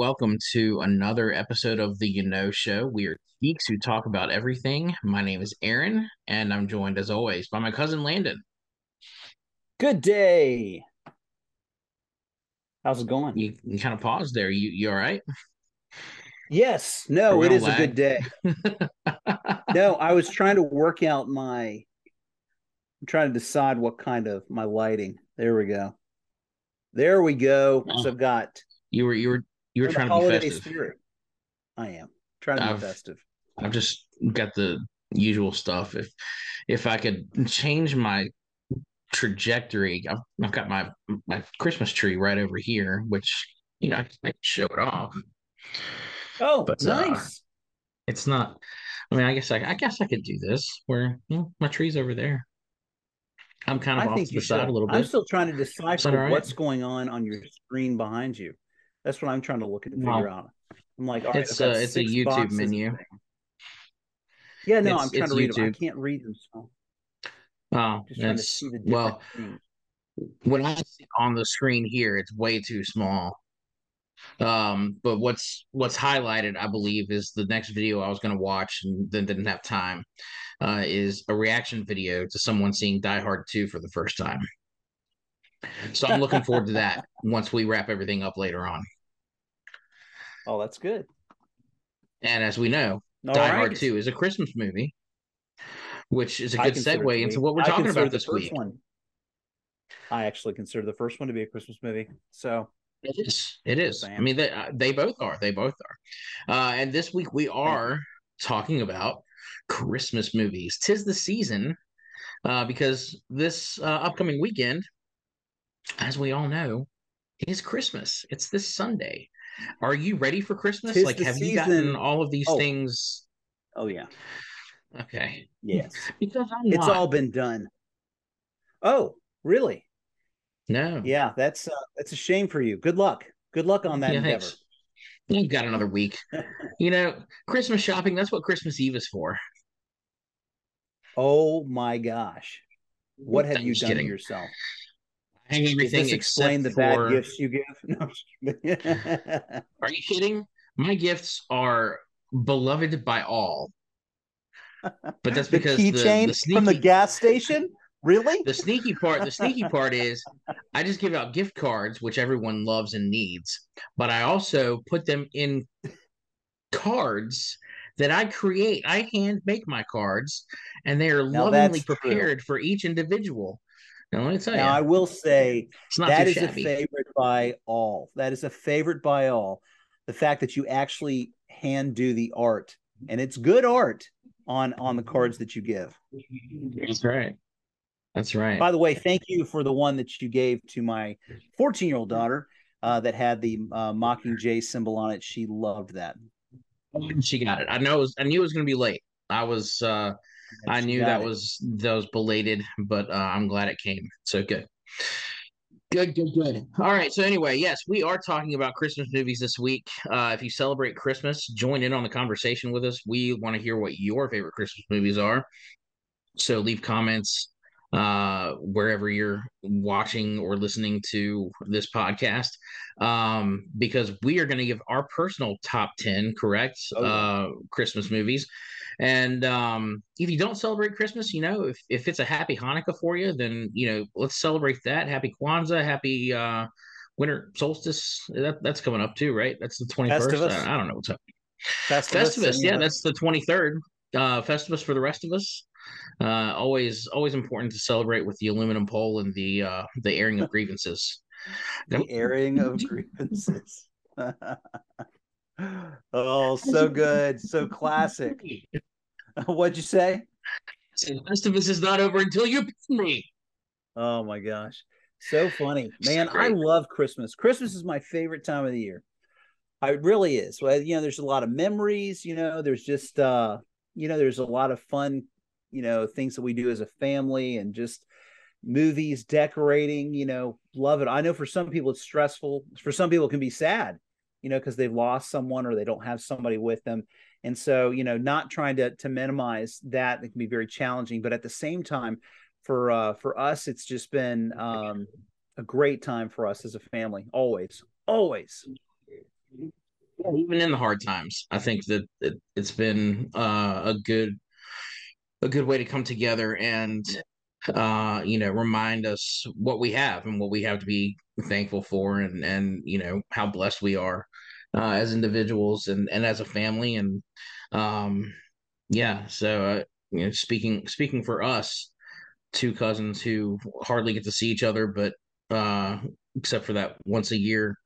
welcome to another episode of the Y'Know Show. We are geeks who talk about everything. My name is Aaron, and I'm joined as always by my cousin Landon. Good day. How's it going? You, you kind of paused there. You you all right? Yes. No, it is lag? a good day. no, I was trying to work out my. I'm trying to decide what kind of my lighting. There we go. There we go. Oh. So I've got. You were you were you were trying to be festive. Spirit. I am trying to I've, be festive. I've just got the usual stuff. If if I could change my trajectory, I've, I've got my my Christmas tree right over here, which you know I, I show it off. Oh, but, uh, nice. Uh, it's not. I mean, I guess I, I guess I could do this. Where you know, my tree's over there. I'm kind of I off to the side a little bit. I'm still trying to decipher right? what's going on on your screen behind you. That's what I'm trying to look at and figure out. I'm like, it's a it's a YouTube menu. Yeah, no, it's, I'm trying to read YouTube. them. I can't read them. So. Oh, that's well. Things. When I see on the screen here, it's way too small. Um, but what's what's highlighted, I believe, is the next video I was going to watch and then didn't have time. Uh, is a reaction video to someone seeing Die Hard 2 for the first time. So I'm looking forward to that once we wrap everything up later on. Oh, that's good. And as we know, All Die right. Hard 2 is a Christmas movie, which is a good segue into what we're talking about this week. One. I actually consider the first one to be a Christmas movie. So it is. It is. I mean, they uh, they both are. They both are. Uh, and this week we are talking about Christmas movies. Tis the season uh, because this uh, upcoming weekend, as we all know, is Christmas. It's this Sunday. Are you ready for Christmas? Tis like, have season. you gotten all of these oh. things? Oh yeah. Okay. Yes. because I'm it's not. all been done. Oh, really? No. Yeah, that's uh, that's a shame for you. Good luck. Good luck on that yeah, endeavor. Thanks. You've got another week. you know, Christmas shopping, that's what Christmas Eve is for. Oh my gosh. What have I'm you done kidding. to yourself? Hang everything Does explain the for... bad gifts you give. No. are you kidding? My gifts are beloved by all. But that's because the keychain the sneaky... from the gas station. Really? The sneaky part, the sneaky part is I just give out gift cards, which everyone loves and needs, but I also put them in cards that I create. I hand make my cards, and they are now lovingly prepared true. for each individual. Now let me tell now, you. I will say that is shabby. a favorite by all. That is a favorite by all. The fact that you actually hand do the art, and it's good art on on the cards that you give. That's right. That's right. By the way, thank you for the one that you gave to my 14 year old daughter uh, that had the uh, Mockingjay symbol on it. She loved that. She got it. I know. It was, I knew it was going to be late. I was. Uh, I knew that it. was that was belated, but uh, I'm glad it came. So good. Good, good, good. All right. So anyway, yes, we are talking about Christmas movies this week. Uh, if you celebrate Christmas, join in on the conversation with us. We want to hear what your favorite Christmas movies are. So leave comments uh, wherever you're watching or listening to this podcast, um, because we are going to give our personal top 10, correct? Oh, uh, Christmas movies. And um, if you don't celebrate Christmas, you know, if, if it's a happy Hanukkah for you, then, you know, let's celebrate that. Happy Kwanzaa, happy uh, winter solstice. That, that's coming up too, right? That's the 21st. I, I, don't know what's up. Festivus, Festivus yeah, that's the 23rd. Uh, Festivus for the rest of us. Uh, always, always important to celebrate with the aluminum pole and the uh, the airing of grievances. the airing of grievances. oh, so good, so classic. What'd you say? Festivus is not over until you pick me. Oh my gosh, so funny, man! I love Christmas. Christmas is my favorite time of the year. It really is. Well, you know, there's a lot of memories. You know, there's just uh, you know, there's a lot of fun you know things that we do as a family and just movies decorating you know love it. I know for some people it's stressful. For some people it can be sad you know because they've lost someone or they don't have somebody with them. And so you know not trying to to minimize that it can be very challenging. But at the same time for uh for us it's just been um a great time for us as a family always always. Yeah, even in the hard times, I think that it, has been uh, a good a good way to come together and uh, you know remind us what we have and what we have to be thankful for, and and you know how blessed we are uh, as individuals and and as a family, and um, yeah. So uh, you know, speaking speaking for us, two cousins who hardly get to see each other, but uh, except for that once a year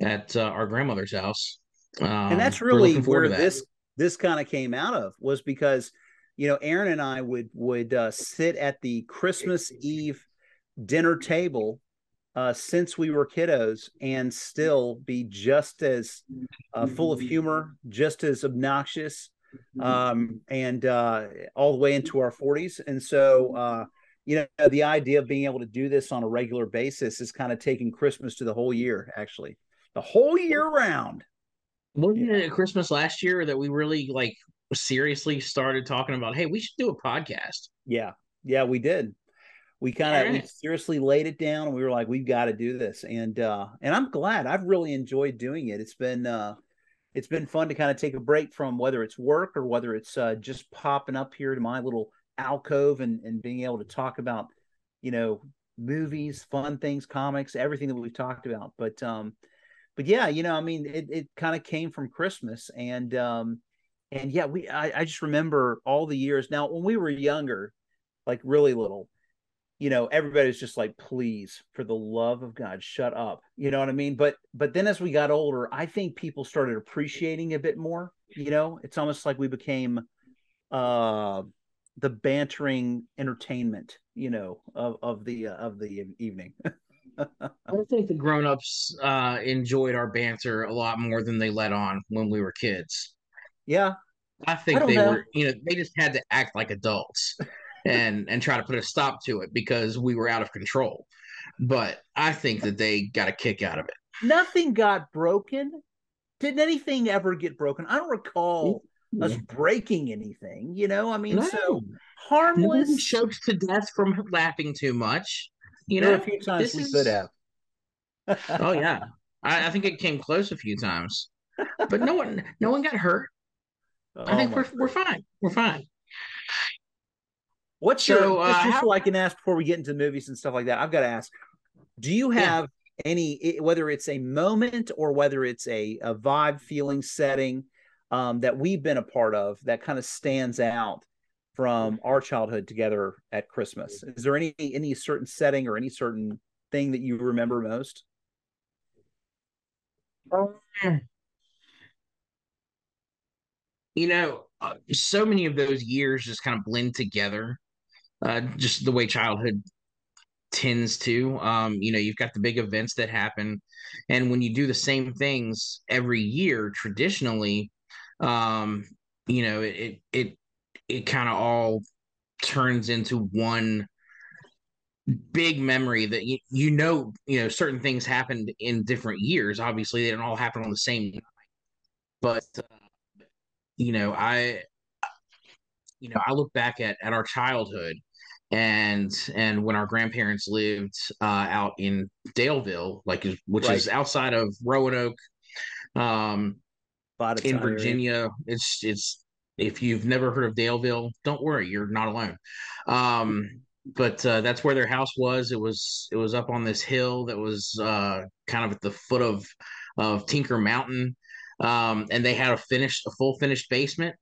at uh, our grandmother's house. Um, and that's really where this this kind of came out of was because you know Aaron and I would would uh, sit at the Christmas Eve dinner table uh, since we were kiddos and still be just as uh, full of humor, just as obnoxious, um, and uh, all the way into our 40s. And so, uh, you know, the idea of being able to do this on a regular basis is kind of taking Christmas to the whole year, actually the whole year round. Wasn't it Christmas last year that we really like seriously started talking about, hey, we should do a podcast? Yeah. Yeah, we did. We kind of right. seriously laid it down and we were like, we've got to do this. And uh and I'm glad I've really enjoyed doing it. It's been uh it's been fun to kind of take a break from whether it's work or whether it's uh just popping up here to my little alcove and and being able to talk about, you know, movies, fun things, comics, everything that we've talked about. But um but yeah, you know, I mean, it, it kind of came from Christmas and, um, and yeah, we, I, I just remember all the years now when we were younger, like really little, you know, everybody was just like, please, for the love of God, shut up. You know what I mean? But, but then as we got older, I think people started appreciating a bit more, you know, it's almost like we became, uh, the bantering entertainment, you know, of, of the, uh, of the evening. I think the grown-ups uh, enjoyed our banter a lot more than they let on when we were kids. Yeah. I think I they know. were, you know, they just had to act like adults and and try to put a stop to it because we were out of control. But I think that they got a kick out of it. Nothing got broken. Did anything ever get broken? I don't recall yeah. us breaking anything. You know, I mean, no. so harmless. Nobody chokes to death from laughing too much. You know, a few times we is... could have. oh yeah, I, I, think it came close a few times, but no one, no one got hurt. Oh, I think we're we're fine. We're fine. What's so, your uh, just, just how... so I can ask before we get into movies and stuff like that? I've got to ask: Do you have yeah. any, whether it's a moment or whether it's a a vibe, feeling, setting um, that we've been a part of that kind of stands out from our childhood together at Christmas. Is there any any certain setting or any certain thing that you remember most? You know, uh, so many of those years just kind of blend together. Uh, just the way childhood tends to. Um, you know, you've got the big events that happen, and when you do the same things every year, traditionally, um, you know, it it it kind of all turns into one big memory that you, you know you know certain things happened in different years obviously they didn't all happen on the same night but uh, you know i you know i look back at at our childhood and and when our grandparents lived uh, out in Daleville, like which right. is outside of Roanoke, um, in Virginia. It's it's if you've never heard of Daleville, don't worry, you're not alone. Um, but uh, that's where their house was. It was it was up on this hill that was uh, kind of at the foot of of Tinker Mountain, um, and they had a finished a full finished basement.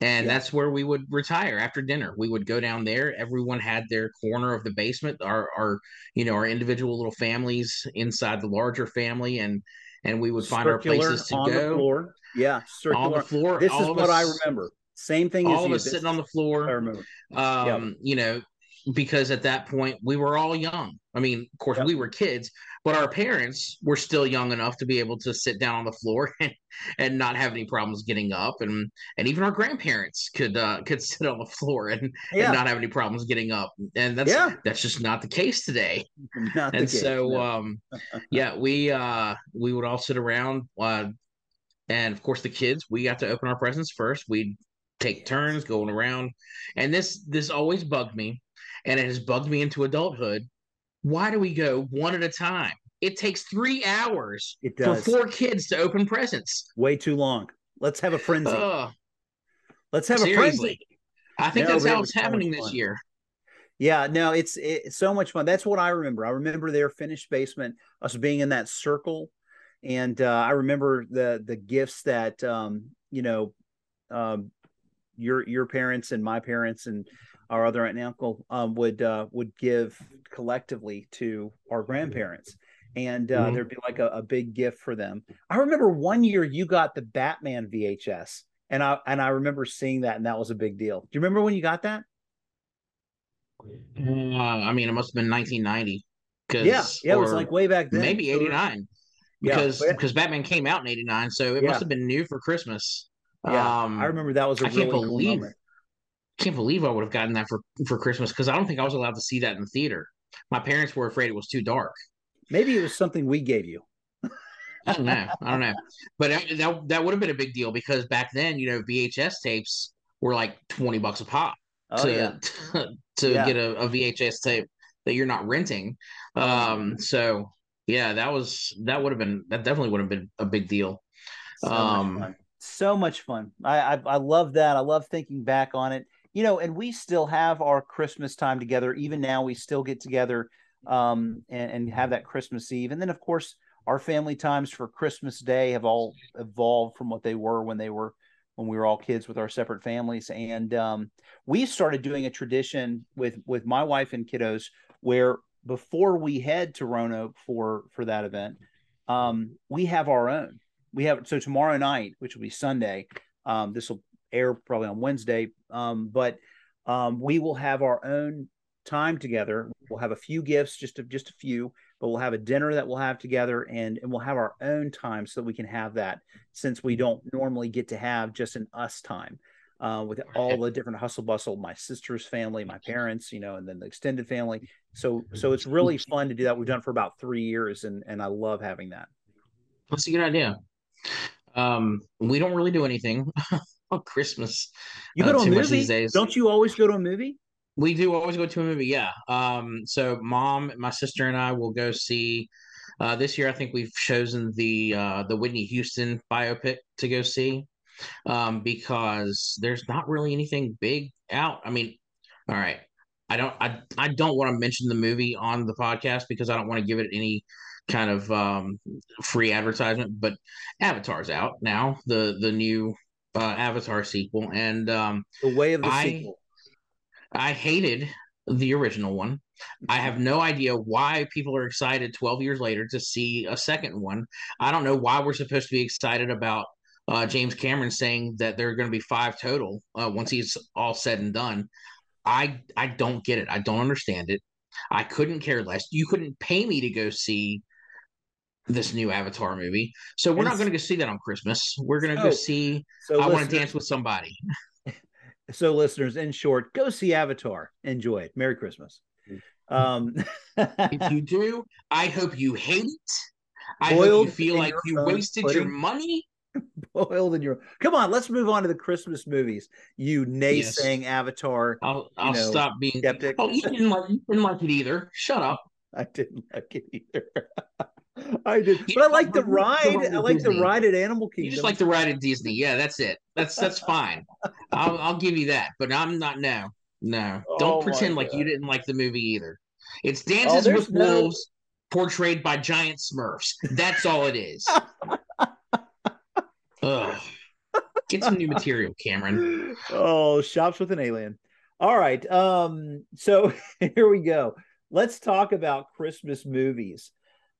And yeah. that's where we would retire after dinner. We would go down there. Everyone had their corner of the basement. Our, our, you know, our individual little families inside the larger family, and and we would find Circular our places to go. Yeah, circular. on the floor. This is what us, I remember. Same thing. All of us sitting on the floor. I remember. Um, yep. you know, because at that point we were all young. I mean, of course, yep. we were kids, but our parents were still young enough to be able to sit down on the floor and, and not have any problems getting up, and and even our grandparents could uh, could sit on the floor and, yeah. and not have any problems getting up, and that's yeah. that's just not the case today. Not and so, no. um, yeah, we uh, we would all sit around. Uh, and of course, the kids, we got to open our presents first. We'd take turns going around. And this this always bugged me, and it has bugged me into adulthood. Why do we go one at a time? it takes three hours It for four kids to open presents. Way too long. Let's have a frenzy. Ugh, Let's have a frenzy. I think No, that's how it's so happening this fun. year. Yeah, no, it's it's so much fun. That's what I remember. I remember their finished basement, us being in that circle, and uh, I remember the the gifts that um, you know, um, your your parents and my parents and our other aunt and uncle um, would uh, would give collectively to our grandparents, and uh, Mhm. there'd be like a, a big gift for them. I remember one year you got the Batman VHS, and I and I remember seeing that, and that was a big deal. Do you remember when you got that? Uh, I mean, it must have been 1990. Cause, Yeah, yeah, it was like way back then. maybe 89 because but- because Batman came out in 89, so it Yeah. must have been new for Christmas. Yeah, um, I remember that was a I really can't cool believe moment. Can't believe I would have gotten that for for Christmas because I don't think I was allowed to see that in the theater. My parents were afraid it was too dark. Maybe it was something we gave you. I don't know. I don't know. But that that, would have been a big deal because back then, you know, VHS tapes were like 20 bucks a pop Oh to yeah, to Yeah. get a, a VHS tape that you're not renting. Um so yeah, that was that would have been that definitely would have been a big deal. so um, much fun. So much fun. I, I I love that. I love thinking back on it. You know, and we still have our Christmas time together. Even now, we still get together um, and, and have that Christmas Eve. And then, of course, our family times for Christmas Day have all evolved from what they were when they were when we were all kids with our separate families. And um, we started doing a tradition with with my wife and kiddos where before we head to Roanoke for for that event, um, we have our own. We have so tomorrow night, which will be Sunday. Um, this will air probably on Wednesday, um, but um, we will have our own time together. We'll have a few gifts, just a, just a few, but we'll have a dinner that we'll have together, and and we'll have our own time so that we can have that since we don't normally get to have just an us time. Uh, with all the different hustle bustle, my sister's family, my parents, you know, and then the extended family. So, so it's really fun to do that. We've done it for about three years, and and I love having that. That's a good idea. Um we don't really do anything on Christmas. You go Uh, to a movie? these days. Don't you always go to a movie? We do always go to a movie, yeah. Um, so mom, my sister, and I will go see. Uh, this year, I think we've chosen the uh, the Whitney Houston biopic to go see um, because there's not really anything big out. I mean, all right, I don't I I don't want to mention the movie on the podcast because I don't want to give it any kind of um, free advertisement. But Avatar's out now, the the new uh, Avatar sequel, and um, The Way of the I- Sequel. I hated the original one. I have no idea why people are excited 12 years later to see a second one. I don't know why we're supposed to be excited about uh, James Cameron saying that there are going to be five total uh, once he's all said and done. I I don't get it. I don't understand it. I couldn't care less. You couldn't pay me to go see this new Avatar movie. So we're And not going to go see that on Christmas. We're going to go see So I want to dance with somebody. So listeners, in short, go see Avatar. Enjoy it. Merry Christmas. Um, if you do, I hope you hate it. I hope you feel like you wasted your money. boiled in your. Come on, let's move on to the Christmas movies. You naysaying Avatar. I'll I'll know, stop being skeptic. Oh, you didn't like you didn't like it either. Shut up. I didn't like it either. I did, but I like the like- you just ride. I like the ride at Animal Kingdom. You just like the ride at Disney. Yeah, that's it. That's that's fine. I'll I'll give you that. But I'm not no. No. Oh Don't my pretend like you didn't like the movie either. It's Oh, Dances there's with no- Wolves portrayed by giant smurfs. That's all it is. Ugh. Get some new material, Cameron. oh, shops with an alien. All right. Um, so here we go. Let's talk about Christmas movies.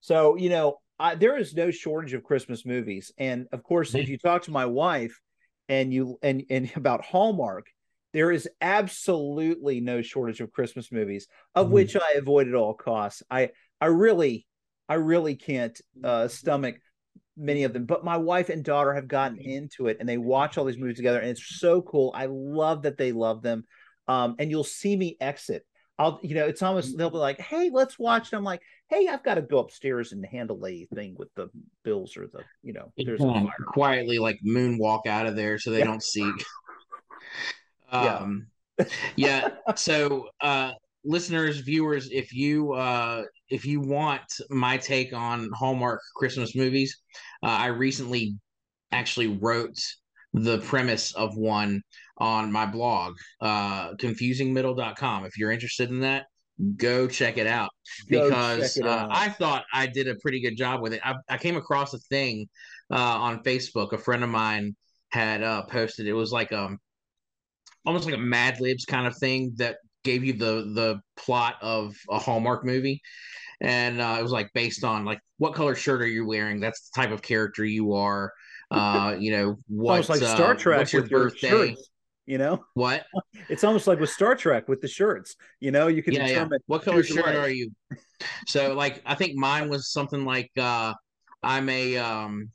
So, you know, I, there is no shortage of Christmas movies. And of course, if you talk to my wife and you and and about Hallmark, there is absolutely no shortage of Christmas movies, of Mhm. which I avoid at all costs. I I really I really can't uh stomach many of them, but my wife and daughter have gotten into it and they watch all these movies together, and it's so cool. I love that they love them. Um, and you'll see me exit. I'll, you know, it's almost they'll be like, "Hey, let's watch." And I'm like, "Hey, I've got to go upstairs and handle a thing with the bills or the, you know, there's a fire." quietly like moonwalk out of there so they Yeah. don't see. Yeah. Um, yeah. So uh, listeners, viewers, if you uh, if you want my take on Hallmark Christmas movies, uh, I recently actually wrote the premise of one on my blog, uh, confusingmiddle.com. If you're interested in that, go check it out because it uh, out. I thought I did a pretty good job with it. I, I came across a thing uh, on Facebook. A friend of mine had uh, posted. It was like um almost like a Mad Libs kind of thing that gave you the the plot of a Hallmark movie, and uh, it was like based on like what color shirt are you wearing? That's the type of character you are. Uh, you know what? Almost like Star uh, Trek. What's your birthday? Shirts you know? What? It's almost like with star trek with the shirts you know? You can yeah, determine yeah. what color shirt are you? So like i think mine was something like uh i'm a um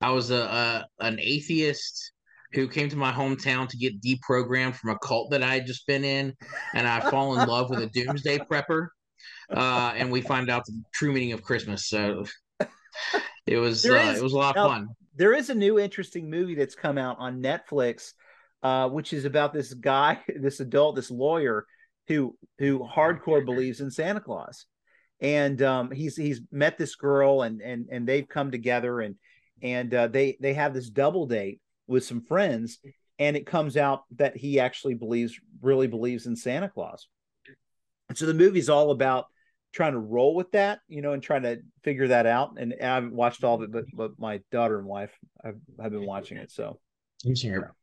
i was a, a an atheist who came to my hometown to get deprogrammed from a cult that i had just been in and i fall in love with a doomsday prepper uh and we find out the true meaning of christmas. So it was uh, is, it was a lot of now, fun. there is a new interesting movie that's come out on netflix uh, which is about this guy, this adult, this lawyer who who hardcore believes in Santa Claus, and um, he's he's met this girl and and and they've come together and and uh, they they have this double date with some friends, and it comes out that he actually believes really believes in Santa Claus, and so the movie's all about trying to roll with that, you know, and trying to figure that out. And I haven't watched all of it, but but my daughter and wife have, have been watching it. So I'm here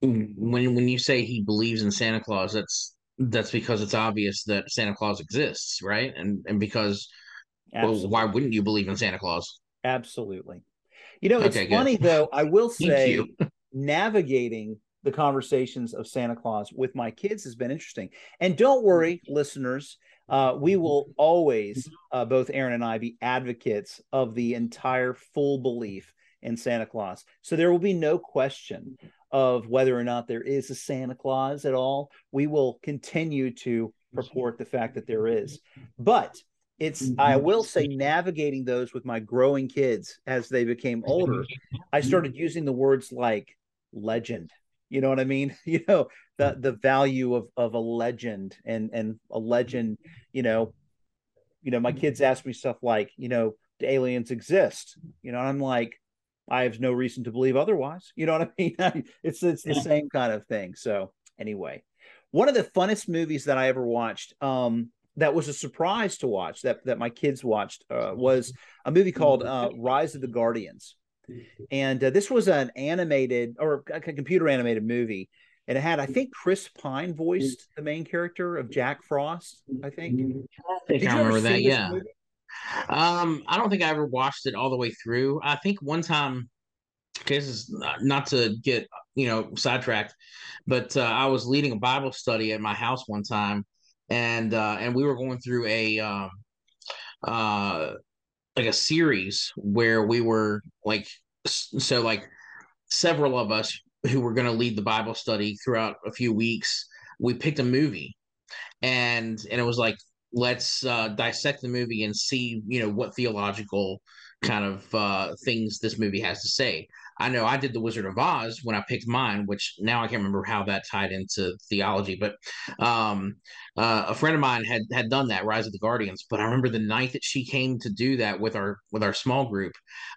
when when you say he believes in Santa Claus, that's that's because it's obvious that Santa Claus exists, right? And and because well, why wouldn't you believe in Santa Claus? Absolutely. You know, it's okay, funny good. though. I will say, navigating the conversations of Santa Claus with my kids has been interesting. And don't worry, listeners, uh, we will always, uh, both Aaron and I, be advocates of the entire full belief in Santa Claus. So there will be no question of whether or not there is a Santa Claus at all. We will continue to purport the fact that there is. But it's I mm-hmm. will say navigating those with my growing kids as they became older, I started using the words like legend. You know what I mean? You know, the mm-hmm. the value of of a legend and and a legend, you know, you know, my kids ask me stuff like, you know, do aliens exist? You know, I'm like, I have no reason to believe otherwise. You know what I mean? it's it's the same kind of thing. So anyway, one of the funnest movies that I ever watched, um, that was a surprise to watch that that my kids watched uh, was a movie called uh, Rise of the Guardians, and uh, this was an animated or a computer animated movie, and it had I think Chris Pine voiced the main character of Jack Frost. I think. I think I remember that. Yeah. Movie? Um, I don't think I ever watched it all the way through. I think one time, this is not to get you know sidetracked, but uh, I was leading a Bible study at my house one time, and uh, and we were going through a um, uh, like a series where we were like so like several of us who were going to lead the Bible study throughout a few weeks. We picked a movie, and and it was like let's uh, dissect the movie and see you know what theological kind of uh, things this movie has to say. I know I did the Wizard of Oz when I picked mine, which now I can't remember how that tied into theology, but um, uh, a friend of mine had had done that Rise of the Guardians. But I remember the night that she came to do that with our with our small group,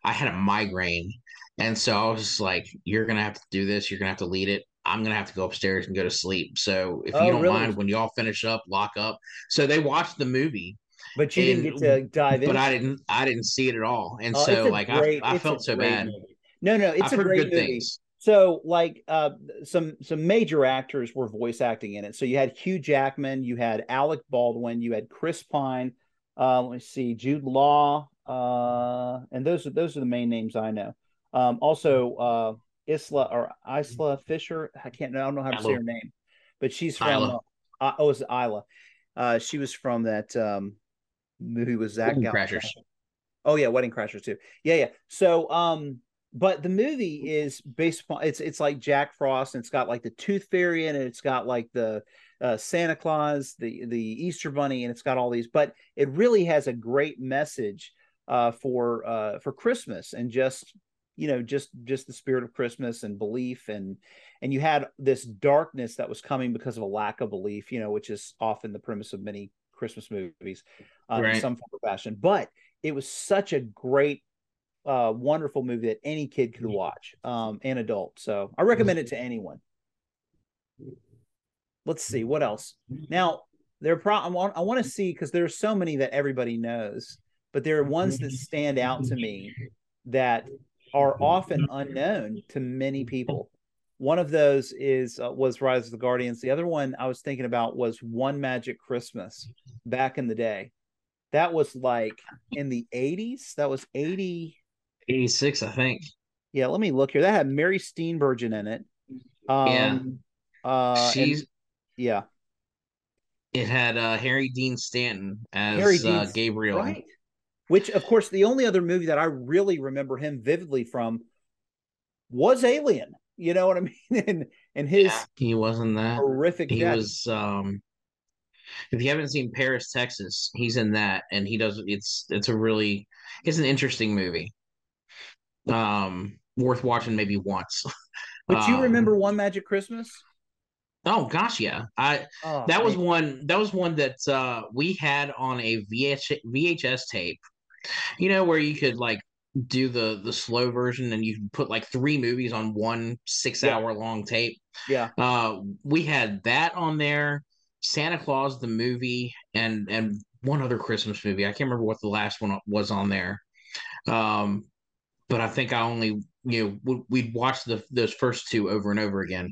I had a migraine, and so I was like, "You're gonna have to do this. You're gonna have to lead it." I'm gonna have to go upstairs and go to sleep. So if oh, you don't really? mind, when y'all finish up, lock up. So they watched the movie, but you and, didn't get to dive in. But I didn't. I didn't see it at all, and oh, so like great, I, I felt so bad. Movie. No, no, it's I've a great movie. Things. So like uh, some some major actors were voice acting in it. So you had Hugh Jackman, you had Alec Baldwin, you had Chris Pine. Uh, let me see, Jude Law, uh, and those are those are the main names I know. Um, also, uh, Isla or Isla Fisher. I can't. I don't know how to Isla. say her name, but she's from. Uh, uh, oh, it's Isla. Uh, she was from that um, movie with Zach Wedding Crashers. Oh yeah, Wedding Crashers too. Yeah, yeah. So, um, but the movie is based upon it's it's like Jack Frost, and it's got like the Tooth Fairy in it. It's got like the uh, Santa Claus, the the Easter Bunny, and it's got all these. But it really has a great message uh, for uh, for Christmas and just you know just just the spirit of christmas and belief and and you had this darkness that was coming because of a lack of belief, you know, which is often the premise of many Christmas movies uh, right. in some form or fashion. But it was such a great, uh, wonderful movie that any kid could watch, um, and adult. So I recommend it to anyone. Let's see what else. Now there are pro- I want I want to see because there are so many that everybody knows, but there are ones that stand out to me that are often unknown to many people. One of those is uh, was Rise of the Guardians. The other one I was thinking about was One Magic Christmas back in the day. That was like in the 80s. That was 80 86, I think. Yeah, let me look here. That had Mary Steenburgen in it. Um, yeah. Uh, She's and, yeah. It had uh, Harry Dean Stanton as Dean, uh, Gabriel. Right. Which, of course, the only other movie that I really remember him vividly from was Alien. You know what I mean? and and his yeah, he wasn't that horrific. He death. was. um If you haven't seen Paris, Texas, he's in that, and he does. It's it's a really it's an interesting movie. Um, worth watching maybe once. But you um, remember One Magic Christmas? Oh gosh, yeah. I oh, that was one that was one that uh we had on a VH, VHS tape. You know where you could like do the the slow version and you put like three movies on one six yeah. hour long tape. Yeah. Uh we had that on there, Santa Claus the movie and and one other Christmas movie. I can't remember what the last one was on there. Um but I think I only you know we'd watch the those first two over and over again.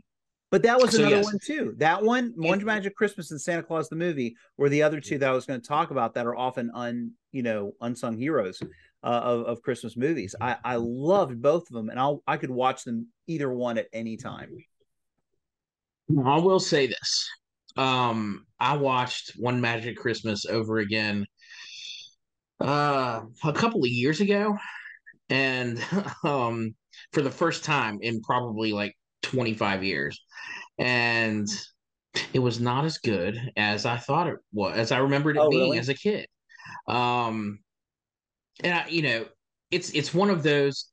But that was so another yes. one too. That one, One Magic Christmas and Santa Claus the movie, were the other two that I was going to talk about that are often un, you know, unsung heroes uh, of, of Christmas movies. I, I loved both of them, and I'll I could watch them either one at any time. I will say this: um, I watched One Magic Christmas over again uh, a couple of years ago, and um, for the first time in probably like 25 years. And it was not as good as I thought it was, as I remembered it oh, being really? as a kid. Um, and I, you know, it's it's one of those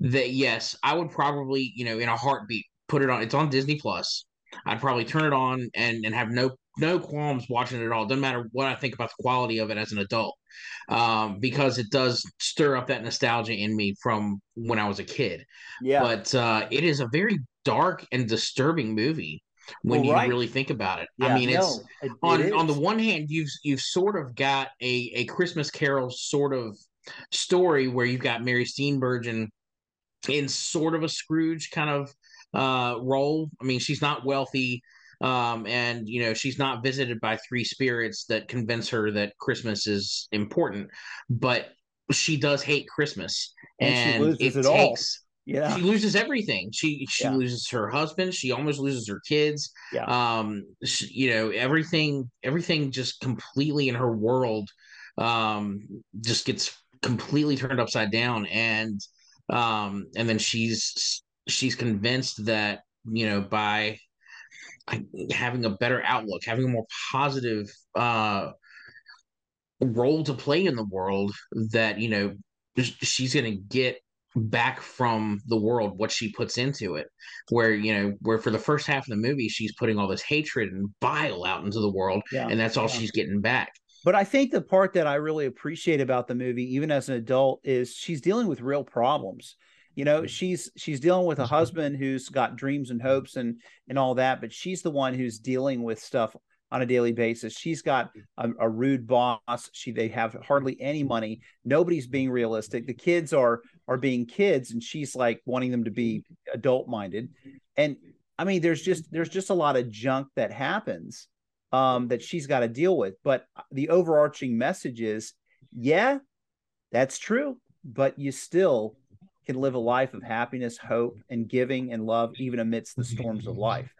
that yes, I would probably, you know, in a heartbeat put it on. It's on Disney Plus. I'd probably turn it on and and have no no qualms watching it at all. Doesn't matter what I think about the quality of it as an adult, um, because it does stir up that nostalgia in me from when I was a kid. Yeah. But uh, it is a very dark and disturbing movie when well, you right. really think about it. Yeah, I mean, it's no, it, on it on the one hand, you've you've sort of got a a Christmas Carol sort of story where you've got Mary Steenburgen in sort of a Scrooge kind of uh, role. I mean, she's not wealthy um, and you know she's not visited by three spirits that convince her that Christmas is important, but she does hate Christmas, and, and she loses it, it takes. All. Yeah, she loses everything. She she yeah. loses her husband. She almost loses her kids. Yeah. Um, she, you know everything. Everything just completely in her world, um, just gets completely turned upside down, and um, and then she's she's convinced that you know by having a better outlook, having a more positive uh, role to play in the world that you know she's going to get back from the world what she puts into it where you know where for the first half of the movie she's putting all this hatred and bile out into the world yeah, and that's all yeah. she's getting back. But i think the part that i really appreciate about the movie even as an adult is she's dealing with real problems. You know mm-hmm. she's she's dealing with a mm-hmm. husband who's got dreams and hopes and and all that but she's the one who's dealing with stuff on a daily basis. She's got a, a rude boss. She they have hardly any money. Nobody's being realistic. The kids are are being kids and she's like wanting them to be adult minded and i mean there's just there's just a lot of junk that happens um that she's got to deal with but the overarching message is yeah that's true but you still can live a life of happiness, hope, and giving and love, even amidst the storms of life.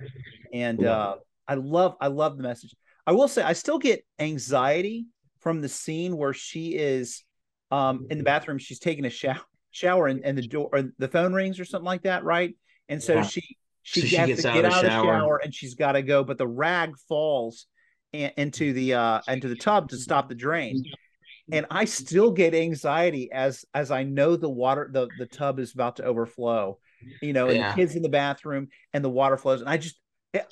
And uh, I love, I love the message. I will say, I still get anxiety from the scene where she is um, in the bathroom. She's taking a shower, shower, and, and the door, or the phone rings or something like that, right? And so yeah. she she, so she has to get out of the shower. and she's got to go, but the rag falls into the uh into the tub to stop the drain and I still get anxiety as as I know the water the the tub is about to overflow you know, and yeah. the kids in the bathroom and the water flows. And I just,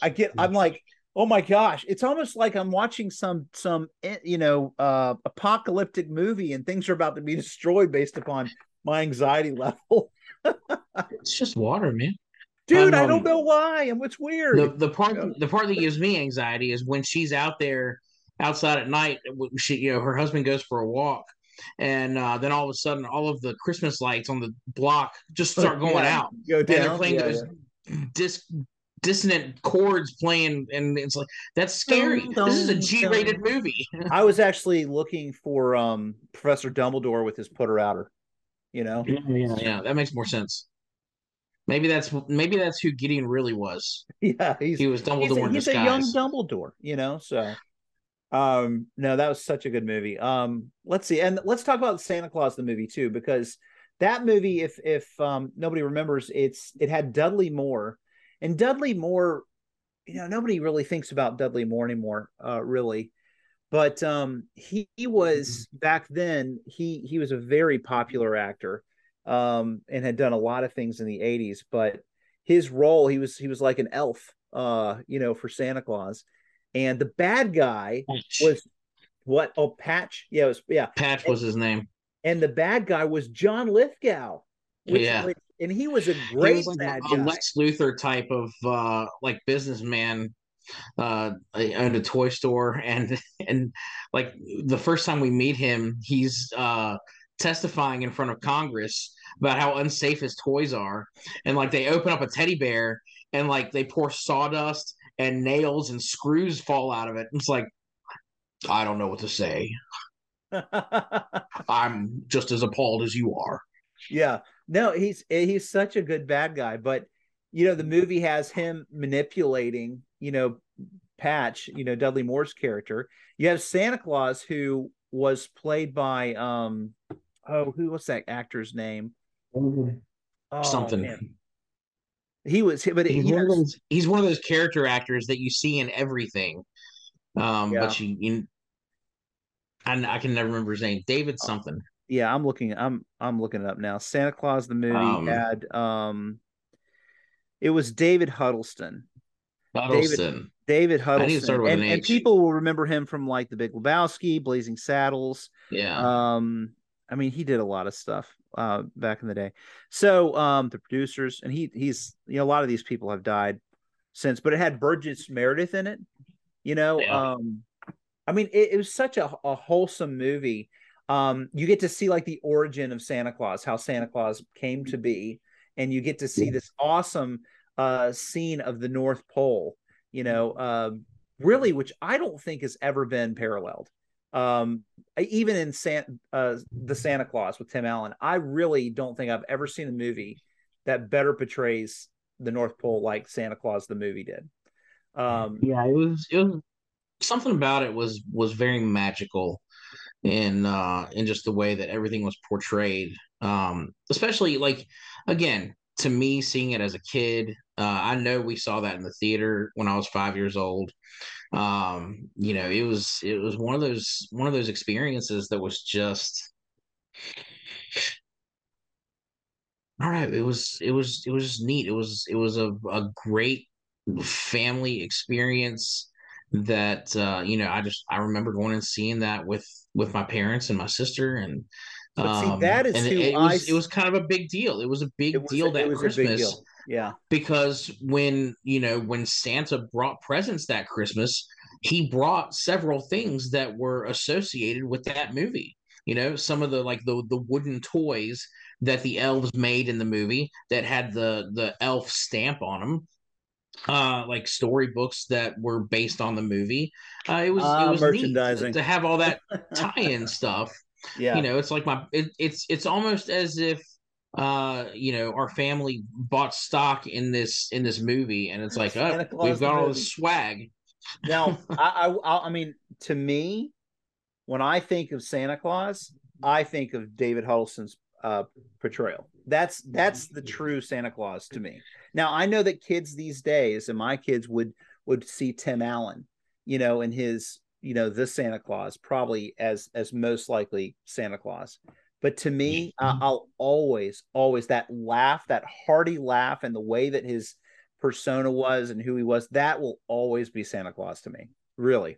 I get, I'm like, oh my gosh, it's almost like I'm watching some, some, eh, you know, uh, apocalyptic movie and things are about to be destroyed based upon my anxiety level. it's just water, man. Dude, um, I don't know why. And what's weird. The, the part, the part that gives me anxiety is when she's out there outside at night. She, you know, her husband goes for a walk and uh, then all of a sudden all of the christmas lights on the block just start going yeah, out go and they're playing yeah, those yeah. dis- dissonant chords playing and it's like that's scary this is a g-rated movie i was actually looking for um professor dumbledore with his putter outer you know? Yeah, yeah. Yeah that makes more sense. Maybe that's maybe that's who gideon really was. Yeah he was dumbledore he's, a, he's a young dumbledore you know so um, no, that was such a good movie. Um, let's see, and let's talk about Santa Claus the movie too, because that movie, if if um, nobody remembers, it's it had Dudley Moore, and Dudley Moore, you know, nobody really thinks about Dudley Moore anymore, uh, really. But um, he, he was back then. He he was a very popular actor, um, and had done a lot of things in the '80s. But his role, he was he was like an elf, uh, you know, for Santa Claus and the bad guy Patch. was what? Oh, Patch. Yeah, it was yeah. Patch was and, his name. And the bad guy was John Lithgow. Which, yeah, and he was a great was like bad a, guy. Lex Luthor type of uh like businessman uh owned a toy store and and like the first time we meet him he's uh testifying in front of congress about how unsafe his toys are and like they open up a teddy bear and like they pour sawdust and nails and screws fall out of it. It's like, I don't know what to say. I'm just as appalled as you are. Yeah. No, he's he's such a good bad guy, but you know, the movie has him manipulating, you know, Patch, you know, Dudley Moore's character. You have Santa Claus who was played by um oh, who was that actor's name? Oh, Something. Man. He was, but he's, one of those, he's one of those character actors that you see in everything. Um, yeah. but you, you I, I can never remember his name. David something. Yeah, I'm looking. I'm I'm looking it up now. Santa Claus the movie um, had um, it was David Huddleston. Huddleston. David, David Huddleston. And, and, people will remember him from like The Big Lebowski, Blazing Saddles. Yeah. Um, I mean, he did a lot of stuff uh, back in the day. So um, the producers and he he's you know a lot of these people have died since, but it had Burgess Meredith in it. You know, yeah. um, I mean, it, it was such a, a wholesome movie. Um, you get to see like the origin of Santa Claus, how Santa Claus came to be, and you get to see this awesome uh, scene of the North Pole. You know, uh, really, which I don't think has ever been paralleled um, even in San, uh, the Santa Claus with Tim Allen, I really don't think I've ever seen a movie that better portrays the North Pole like Santa Claus the movie did. Um, yeah, it was it was something about it was was very magical in uh in just the way that everything was portrayed. Um, especially like again, to me seeing it as a kid, uh, I know we saw that in the theater when I was five years old um you know it was it was one of those one of those experiences that was just all right it was it was it was just neat it was it was a, a great family experience that uh you know i just i remember going and seeing that with with my parents and my sister and but see, um, that is and it, it was it was kind of a big deal. It was a big was, deal that Christmas. Yeah. Because when, you know, when Santa brought presents that Christmas, he brought several things that were associated with that movie. You know, some of the like the the wooden toys that the elves made in the movie that had the the elf stamp on them uh like storybooks that were based on the movie. Uh it was uh, it was merchandising. to have all that tie-in stuff. Yeah. You know it's like my it, it's it's almost as if uh you know our family bought stock in this in this movie and it's like oh, we've got all this swag. Now I, I i mean to me when i think of santa claus i think of david huddleston's uh portrayal that's that's the true santa claus to me now i know that kids these days and my kids would would see tim allen you know in his you know this santa claus probably as as most likely santa claus But to me, uh, I'll always, always that laugh, that hearty laugh, and the way that his persona was and who he was, that will always be Santa Claus to me. Really.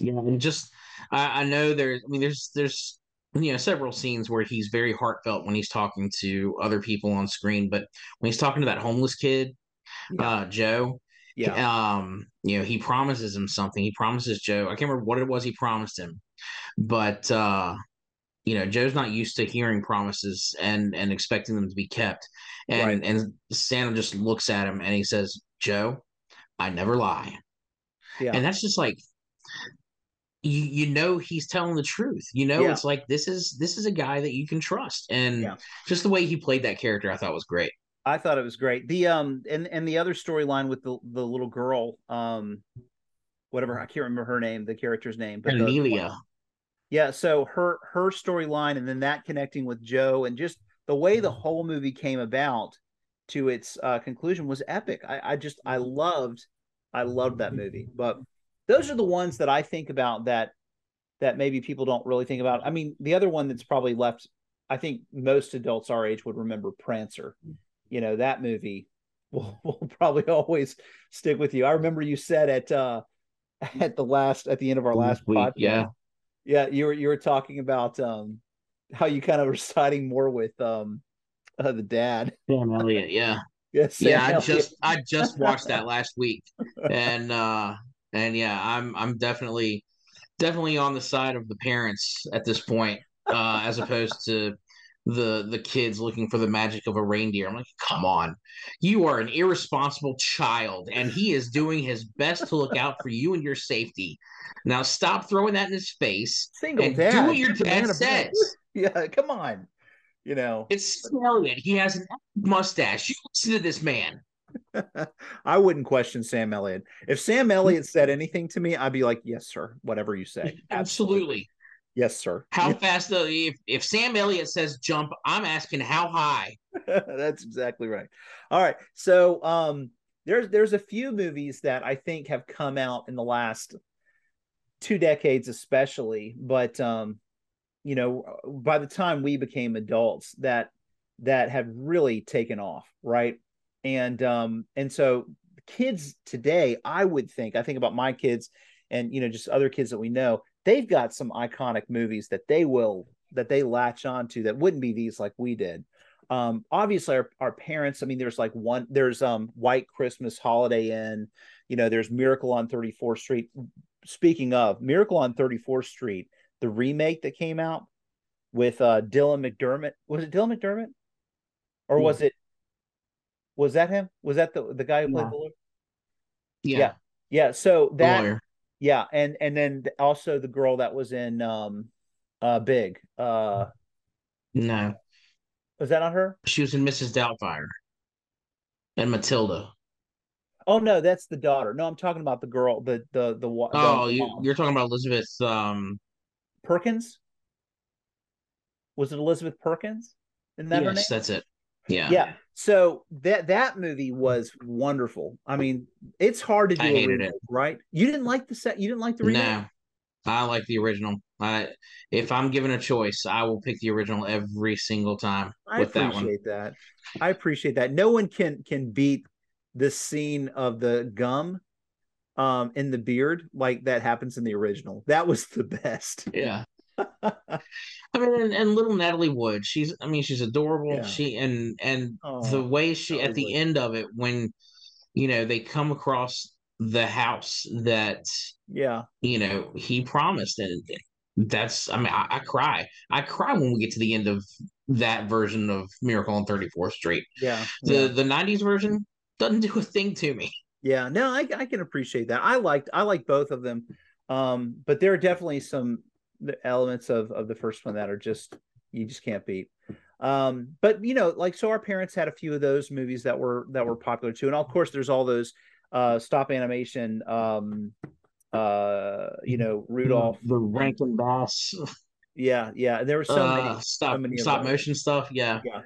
Yeah, and just I, I know there's I mean there's there's you know several scenes where he's very heartfelt when he's talking to other people on screen, but when he's talking to that homeless kid, yeah. uh Joe, yeah, um, you know, he promises him something. He promises Joe, I can't remember what it was he promised him, but uh you know joe's not used to hearing promises and and expecting them to be kept and right. and santa just looks at him and he says joe i never lie yeah. and that's just like you you know he's telling the truth. You know, yeah. it's like this is this is a guy that you can trust, and yeah. just the way he played that character, I thought was great. I thought it was great. The um and and the other storyline with the the little girl, um, whatever I can't remember her name, the character's name, but Amelia. yeah, so her her storyline, and then that connecting with Joe, and just the way the whole movie came about to its uh, conclusion was epic. I, I just I loved I loved that movie, but those are the ones that I think about that that maybe people don't really think about. I mean, the other one that's probably left, I think most adults our age would remember Prancer. You know, that movie will, will probably always stick with you. I remember you said at uh at the last at the end of our last week, podcast. Yeah. Yeah, you were you were talking about um how you kind of were siding more with um uh, the dad. Sam Elliott, yeah. Yes, yeah, I just I just watched that last week, and uh and yeah, I'm I'm definitely definitely on the side of the parents at this point, uh, as opposed to the the kids looking for the magic of a reindeer. I'm like, come on, you are an irresponsible child, and he is doing his best to look out for you and your safety. Now stop throwing that in his face Single and dad. do what your dad says. Yeah, come on. You know, it's Elliott. He has an mustache. You listen to this man. I wouldn't question Sam Elliott. If Sam Elliott said anything to me, I'd be like, "Yes, sir. Whatever you say." Absolutely. Yes, sir. How fast? though? if if Sam Elliott says jump, I'm asking how high. That's exactly right. All right. So um, there's there's a few movies that I think have come out in the last two decades, especially, but um, you know, by the time we became adults, that that have really taken off, right? And um and so kids today i would think i think about my kids and you know just other kids that we know they've got some iconic movies that they will that they latch on to that wouldn't be these like we did. Um obviously our, our parents i mean there's like one there's um white christmas holiday inn you know there's miracle on 34th street. Speaking of miracle on 34th street the remake that came out with uh dylan mcdermott was it dylan mcdermott? Or was it was that him? Was that the the guy who played the lawyer? Yeah. yeah. yeah. So that yeah, and and then also the girl that was in um uh Big. Uh No. Was that on her? She was in Mrs. Doubtfire and Matilda. Oh no, that's the daughter. No, I'm talking about the girl, the the the. the oh, you, you're talking about Elizabeth um Perkins. Was it Elizabeth Perkins? Isn't that yes, her name? that's it. Yeah. Yeah. So that that movie was wonderful. I mean, it's hard to do. I hated remake, it. Right? You didn't like the set. You didn't like the remake. No, I like the original. I if I'm given a choice, I will pick the original every single time. I appreciate that, that. I appreciate that. No one can can beat the scene of the gum um in the beard like that happens in the original. That was the best. Yeah. I mean, and, and, little Natalie Wood, she's, I mean, she's adorable. Yeah. She and and oh, the way she at the end of it, when you know they come across the house that, yeah, you know, he promised, and that's, I mean, I, I cry, I cry when we get to the end of that version of Miracle on Thirty Fourth Street. Yeah, the yeah. the '90s version doesn't do a thing to me. Yeah, no, I, I can appreciate that. I liked I like both of them, um, but there are definitely some the elements of of the first one that are just you just can't beat. Um, but you know, like so, our parents had a few of those movies that were that were popular too, and of course, there's all those uh, stop animation. Um, uh, you know, Rudolph, the Rankin Bass. Yeah, yeah. There were so uh, many stop so many stop motion stuff. Yeah, yeah.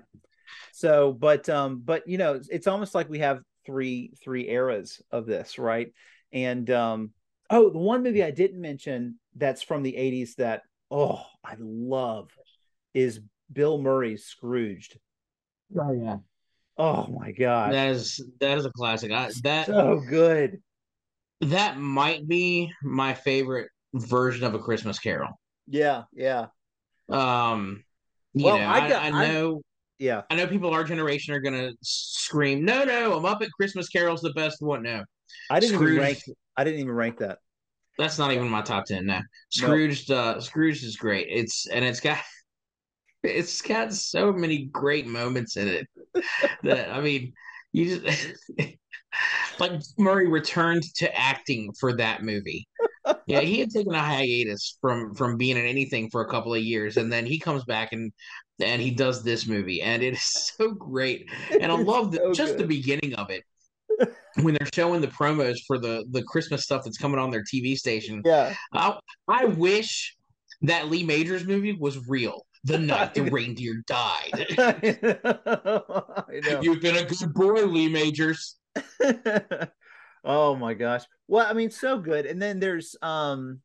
So, but um, but you know, it's almost like we have three three eras of this, right? And um, oh, the one movie I didn't mention that's from the 80s that oh I love is Bill Murray's Scrooged. Oh yeah. Oh my god. That is that is a classic. I, that so good. That might be my favorite version of a Christmas Carol. Yeah, yeah. Um, you well, know, I, got, I, I know. I, yeah, I know people our generation are gonna scream, "No, no, I'm up at Christmas Carol's the best one." No, I didn't Scrooge, even rank. I didn't even rank that. That's not even my top ten now. Scrooge, nope. uh, Scrooge is great. It's and it's got it's got so many great moments in it that I mean, you just like Murray returned to acting for that movie. yeah, he had taken a hiatus from from being in anything for a couple of years, and then he comes back and and he does this movie, and it is so great. And I love so just good. the beginning of it when they're showing the promos for the the Christmas stuff that's coming on their TV station. Yeah, I, I wish that Lee Majors movie was real. The night the reindeer died. You've been a good boy, Lee Majors. oh my gosh. Well, I mean, so good. And then there's um,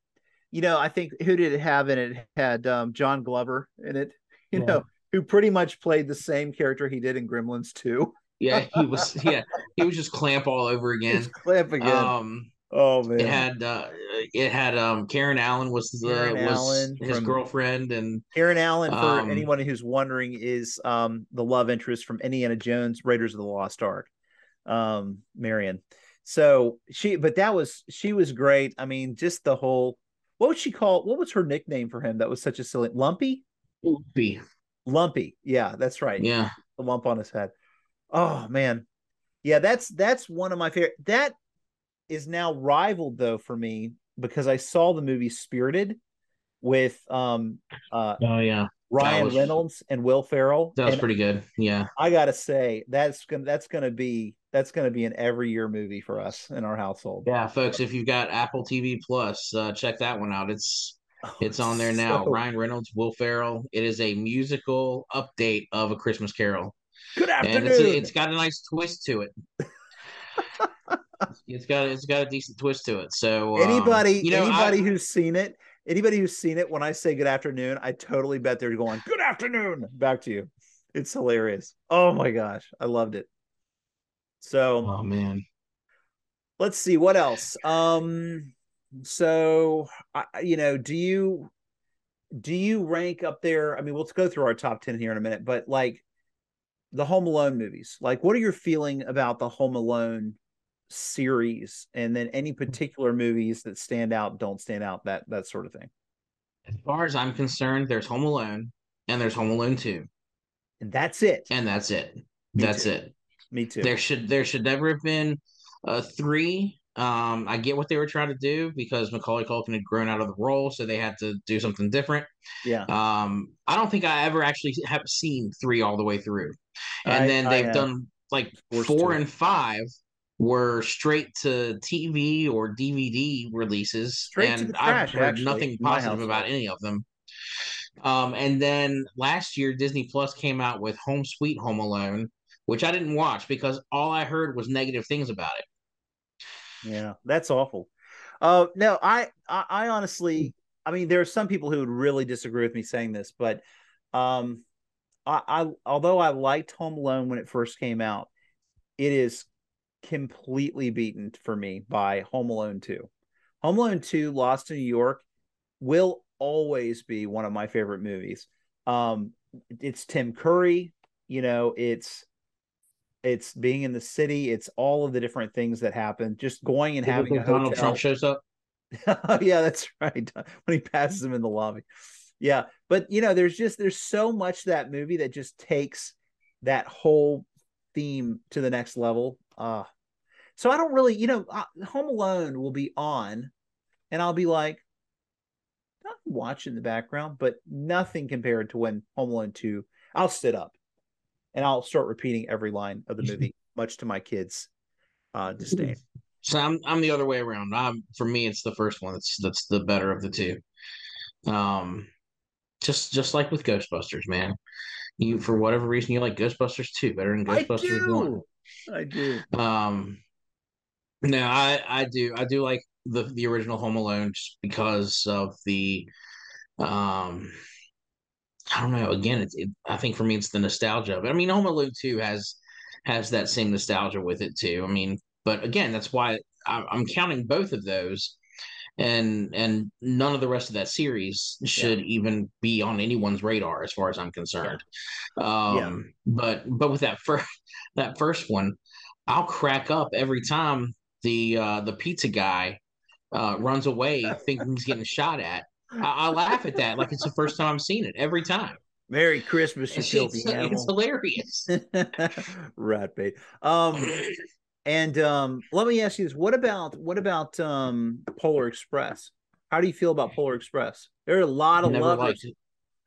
you know, I think who did it have in it? it had um John Glover in it, you yeah. know, who pretty much played the same character he did in Gremlins 2. Yeah, he was yeah, he was just clamp all over again. clamp again. Um Oh man, it had uh, it had um Karen Allen was the Karen was Allen his from, girlfriend and Karen Allen for um, anyone who's wondering is um the love interest from Indiana Jones Raiders of the Lost Ark um Marion. So she, but that was she was great. I mean, just the whole. What would she call? What was her nickname for him? That was such a silly Lumpy. Lumpy. Lumpy. Yeah, that's right. Yeah, the lump on his head. Oh man, yeah, that's that's one of my favorite. That is now rivaled though for me because I saw the movie Spirited with um uh oh yeah Ryan was, Reynolds and Will Ferrell. That was pretty good. Yeah. I gotta say that's gonna that's gonna be that's gonna be an every year movie for us in our household. Yeah, folks, if you've got Apple TV Plus, uh, check that one out. It's oh, it's on there now. So... Ryan Reynolds, Will Ferrell. It is a musical update of a Christmas Carol. Good afternoon. And it's, a, it's got a nice twist to it. it's got it's got a decent twist to it. So anybody um, you know, anybody I, who's seen it anybody who's seen it, when I say good afternoon, I totally bet they're going, good afternoon, back to you. It's hilarious. Oh my gosh. I loved it. So, oh man. Let's see what else. Um, so I, you know, do you do you rank up there? I mean, we'll go through our top 10 here in a minute, but like the Home Alone movies, like what are your feeling about the Home Alone series? And then any hmm. particular movies that stand out don't stand out that that sort of thing. As far as i'm concerned there's home alone and there's home alone 2 and that's it. And that's it. Me that's too. it. Me too. There should there should never have been a three um i get what they were trying to do because macaulay culkin had grown out of the role so they had to do something different. Yeah. Um i don't think i ever actually have seen three all the way through. And I, then they've done like four and five were straight to TV or DVD releases, straight and I've heard actually, nothing positive about any of them. Um, and then last year, Disney Plus came out with Home Sweet Home Alone, which I didn't watch because all I heard was negative things about it. Yeah, that's awful. Uh, no, I, I, I honestly, I mean, there are some people who would really disagree with me saying this, but um, I, I although I liked Home Alone when it first came out, it is completely beaten for me by Home Alone 2. Home Alone 2 Lost in New York will always be one of my favorite movies. Um it's Tim Curry, you know, it's it's being in the city, it's all of the different things that happen, just going and having a Donald Trump shows up. yeah, that's right. When he passes him in the lobby. Yeah, but you know, there's just there's so much that movie that just takes that whole theme to the next level. Uh so I don't really, you know, Home Alone will be on, and I'll be like, I'm watching the background, but nothing compared to when Home Alone 2, I'll sit up and I'll start repeating every line of the movie, much to my kids' uh, disdain. So I'm I'm the other way around. I'm, for me, it's the first one that's that's the better of the two. Um, just just like with Ghostbusters, man. You for whatever reason you like Ghostbusters two better than Ghostbusters I one. I do. Um, no, I I do I do like the the original Home Alone just because of the um I don't know. Again, it's it, I think for me it's the nostalgia of it. I mean, Home Alone two has has that same nostalgia with it too. I mean, but again, that's why I, I'm counting both of those and and none of the rest of that series should yeah. even be on anyone's radar as far as I'm concerned. Yeah. Um, yeah. but but with that first that first one, I'll crack up every time the uh, the pizza guy uh, runs away thinking he's getting shot at. I, I, laugh at that like it's the first time I've seen it every time. Merry Christmas, you filthy it's, animal. It's hilarious. right, babe. Um, and um, let me ask you this: what about what about um, Polar Express? How do you feel about Polar Express? There are a lot of lovers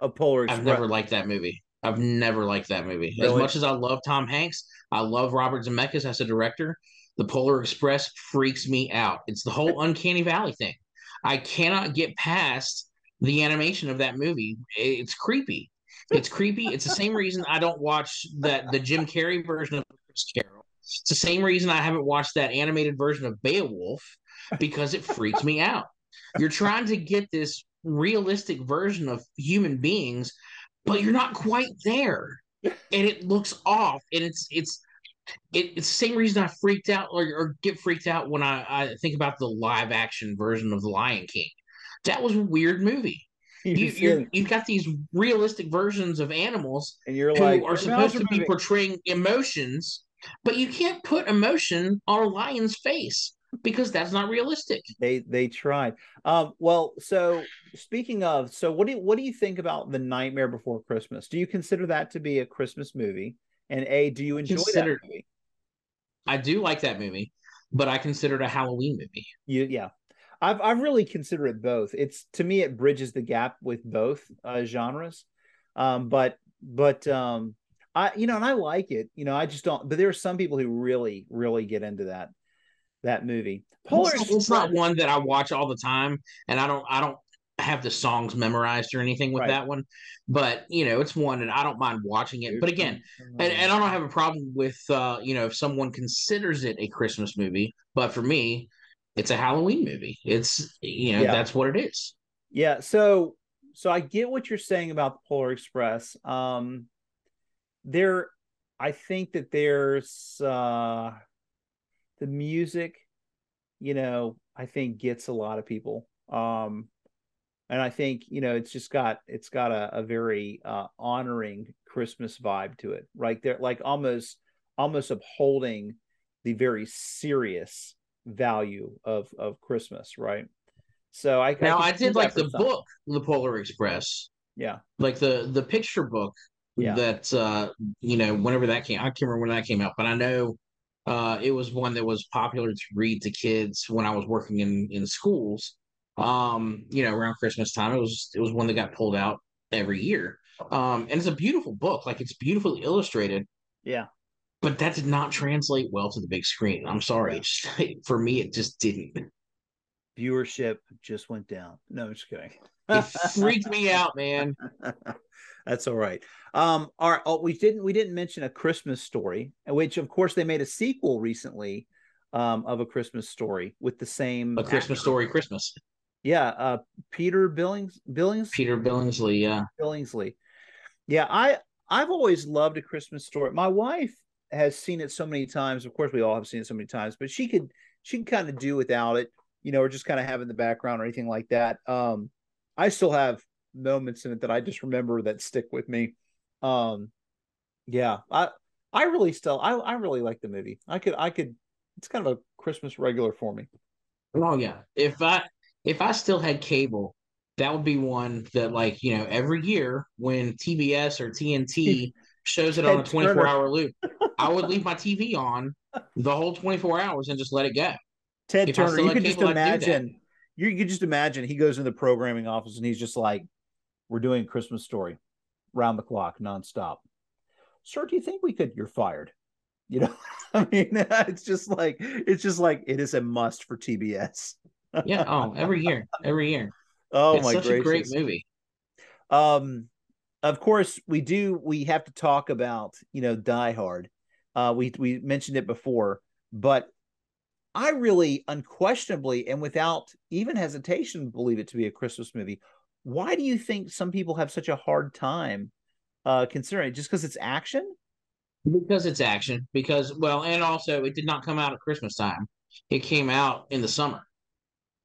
of Polar Express. I've never liked that movie. I've never liked that movie. Really? As much as I love Tom Hanks, I love Robert Zemeckis as a director. The Polar Express freaks me out. It's the whole Uncanny Valley thing. I cannot get past the animation of that movie. It's creepy. It's creepy. It's the same reason I don't watch that the Jim Carrey version of Christmas Carol it's the same reason I haven't watched that animated version of Beowulf because it freaks me out. You're trying to get this realistic version of human beings, but you're not quite there. And it looks off. And it's it's it, it's the same reason I freaked out or, or get freaked out when I, I think about the live action version of The Lion King. That was a weird movie. You, you have got these realistic versions of animals, and you're like, are supposed to be portraying emotions, but you can't put emotion on a lion's face because that's not realistic. They they tried. Um, well, so speaking of, so what do you, what do you think about the Nightmare Before Christmas? Do you consider that to be a Christmas movie? And a, do you enjoy consider, that movie? I do like that movie, but I consider it a Halloween movie. You, yeah, I've I've really considered it both. It's to me it bridges the gap with both uh, genres. Um, but but um, I you know, and I like it. You know, I just don't. But there are some people who really, really get into that that movie. Polar. It's, it's not one that I watch all the time, and I don't. I don't have the songs memorized or anything with right. that one, but you know, it's one and I don't mind watching it. But again, and, and I don't have a problem with uh, you know if someone considers it a Christmas movie, but for me, it's a Halloween movie. It's you know yeah. that's what it is. Yeah. So so I get what you're saying about the Polar Express. Um, there i think that there's uh the music you know i think gets a lot of people um and i think you know it's just got it's got a, a very uh honoring christmas vibe to it right there like almost almost upholding the very serious value of of christmas right? So i now i, I did like the book the polar express. Yeah. Like the the picture book yeah. that uh, you know whenever that came i can't remember when that came out but i know uh, it was one that was popular to read to kids when i was working in in schools um, you know around christmas time it was it was one that got pulled out every year. Um, and it's a beautiful book. Like it's beautifully illustrated. Yeah. But that did not translate well to the big screen. I'm sorry. Just, for me it just didn't. Viewership just went down. No i'm just kidding. It freaked me out man. That's all right. Um, our oh, we didn't we didn't mention a Christmas story, which of course they made a sequel recently um, of a Christmas story with the same a Christmas actor. story Christmas. Yeah, uh, Peter Billings Billings Peter Billingsley, yeah. Billingsley. Yeah, I I've always loved a Christmas story. My wife has seen it so many times. Of course, we all have seen it so many times, but she could she can kind of do without it, you know, or just kind of have in the background or anything like that. Um, I still have moments in it that I just remember that stick with me. Um, yeah, I I really still I I really like the movie. I could I could it's kind of a Christmas regular for me. Oh yeah, if I if I still had cable, that would be one that like you know every year when TBS or TNT shows it on a 24 hour loop, I would leave my TV on the whole 24 hours and just let it go. Ted if Turner, you could just imagine. You, could just imagine he goes in the programming office and he's just like, we're doing a Christmas story round the clock, nonstop. Sir, do you think we could? You're fired. You know, I mean, it's just like it's just like it is a must for TBS. Yeah. Oh, every year, every year. Oh it's my such gracious. a great movie. Um, of course we do. We have to talk about you know Die Hard. Uh, we we mentioned it before, but I really unquestionably and without even hesitation believe it to be a Christmas movie why do you think some people have such a hard time uh considering it? Just because it's action? Because it's action. Because well, and also it did not come out at Christmas time. It came out in the summer.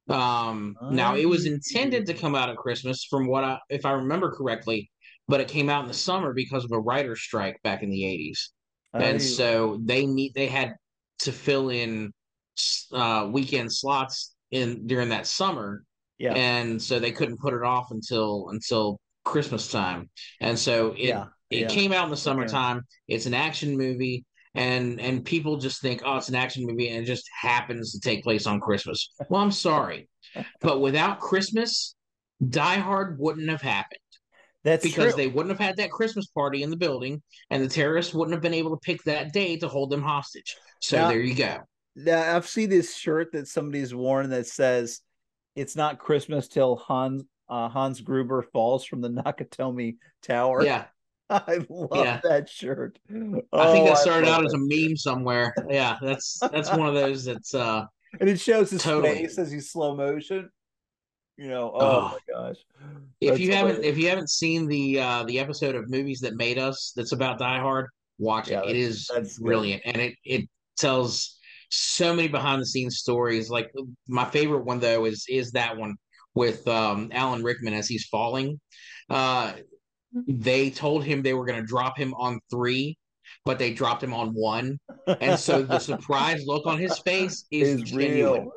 Um, now it was intended to come out at Christmas, from what I, if I remember correctly, but it came out in the summer because of a writer's strike back in the '80s, and so they need they had to fill in uh, weekend slots in during that summer, Yeah. and so they couldn't put it off until until Christmas time, and so it Yeah, it yeah. came out in the summertime. It's an action movie and and people just think oh it's an action movie and it just happens to take place on christmas. Well i'm sorry but without christmas die hard wouldn't have happened. That's because true. they wouldn't have had that christmas party in the building and the terrorists wouldn't have been able to pick that day to hold them hostage. So Now- there you go. Now, I've seen this shirt that somebody's worn that says it's not Christmas till Hans uh, Hans Gruber falls from the Nakatomi Tower. yeah I love Yeah. that shirt. i think Oh, that started out as a meme somewhere yeah that's that's one of those that's uh and it shows his Totally. face as he's slow motion. You know, oh, Oh. my gosh. if That's you haven't if you haven't seen the uh the episode of movies that made us that's about die hard watch Yeah, it it is that's good. brilliant and it it tells so many behind the scenes stories like my favorite one though is is that one with um alan rickman as he's falling uh they told him they were going to drop him on three but they dropped him on one and so the surprise look on his face is, is genuine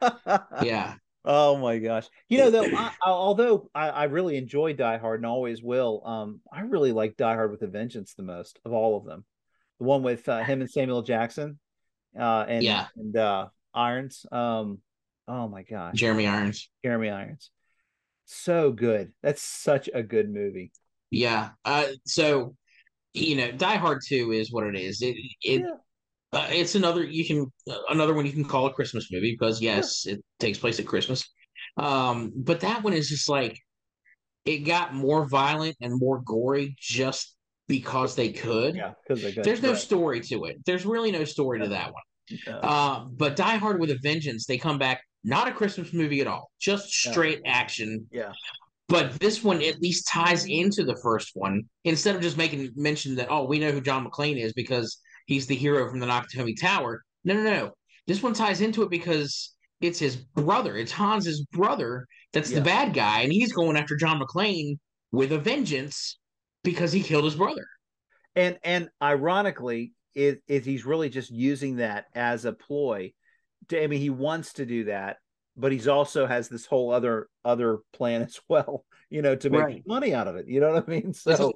yeah Oh my gosh! You know, though, I, I, although I, I really enjoy Die Hard and always will, um, I really like Die Hard with a Vengeance the most of all of them. The one with uh, him and Samuel Jackson, uh, and Yeah. and uh, Irons. Um, oh my gosh, jeremy irons Jeremy Irons, so good. That's such a good movie. Yeah. Uh, so you know, Die Hard Two is what it is. It it Yeah. uh, it's another you can uh, another one you can call a Christmas movie because yes, it takes place at Christmas. Um, but that one is just like it got more violent and more gory just because they could. Yeah, because There's no story to it. There's really no story to that one. Uh, but Die Hard with a Vengeance, they come back not a Christmas movie at all, just Yeah. straight action yeah, but this one mm-hmm. at least ties into the first one instead of just making mention that oh we know who John McClane is because he's the hero from the Nakatomi Tower. No, no, no. This one ties into it because it's his brother. It's Hans's brother that's Yeah. the bad guy, and he's going after John McClane with a vengeance because he killed his brother. and and ironically, is is he's really just using that as a ploy. To, I mean, he wants to do that, but he's also has this whole other other plan as well. You know, to make Right. money out of it. You know what I mean? This So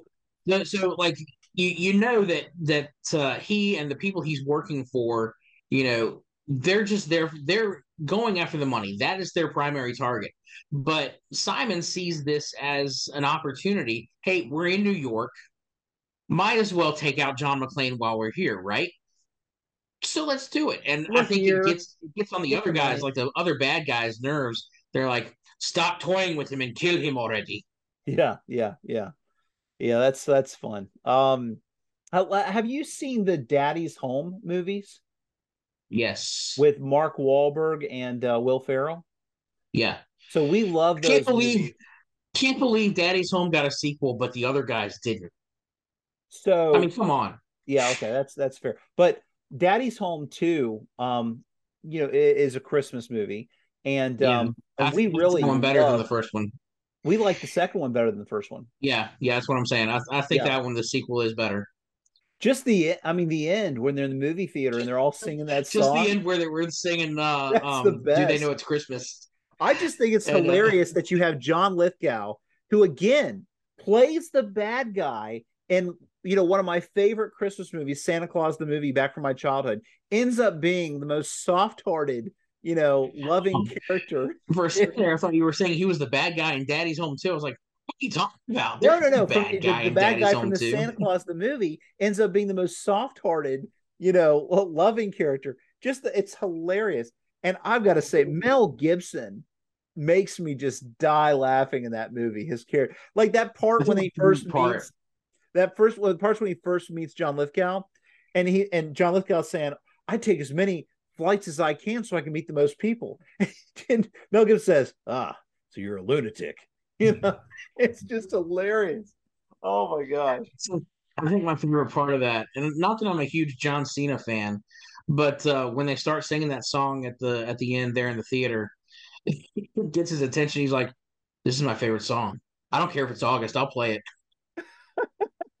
so like you you know that that uh, he and the people he's working for, you know, they're just they're They're going after the money. That is their primary target. But Simon sees this as an opportunity. Hey, we're in New York. Might as well take out John McClane while we're here, right? So let's do it. And I We're think here. it gets it gets on the other guys, like the other bad guys' nerves. They're like, stop toying with him and kill him already. yeah, yeah, yeah, yeah. That's that's fun. Um, have you seen the Daddy's Home movies Yes. with Mark Wahlberg and uh, Will Ferrell? yeah. So we love those. Can't believe movies. can't believe Daddy's Home got a sequel, but the other guys didn't. So I mean, come on. Yeah, okay, that's that's fair. But Daddy's Home too, um, you know, is a Christmas movie, and Yeah. um, and we really one better than the first one. we like the second one better than the first one. Yeah, yeah, that's what I'm saying. I, I think Yeah. that one, the sequel, is better. Just the, I mean, the end when they're in the movie theater and they're all singing that Just song. Just the end where they were singing. Uh, That's um, the Do they know it's Christmas? I just think it's And, uh, hilarious that you have John Lithgow, who again plays the bad guy in you know one of my favorite Christmas movies, Santa Claus the movie, back from my childhood, ends up being the most soft-hearted, you know, loving Um, character. For a second there, I thought you were saying he was the bad guy in Daddy's Home too. I was like, what are you talking about? No, no, There's no. a From Bad the, guy the in bad Daddy's guy from the too. Santa Claus the movie ends up being the most soft-hearted, you know, loving character. Just the, it's hilarious. And I've got to say, Mel Gibson makes me just die laughing in that movie. His character, like that part when he first Part. meets that first well, the parts when he first meets John Lithgow, and he and John Lithgow saying, "I take as many flights as I can so I can meet the most people." and Mel Gibson says, "Ah, so you're a lunatic." You know, it's just hilarious. Oh my gosh. So I think my favorite part of that, and not that I'm a huge John Cena fan, but uh, when they start singing that song at the at the end there in the theater, it gets his attention. He's like, "This is my favorite song. I don't care if it's August. I'll play it."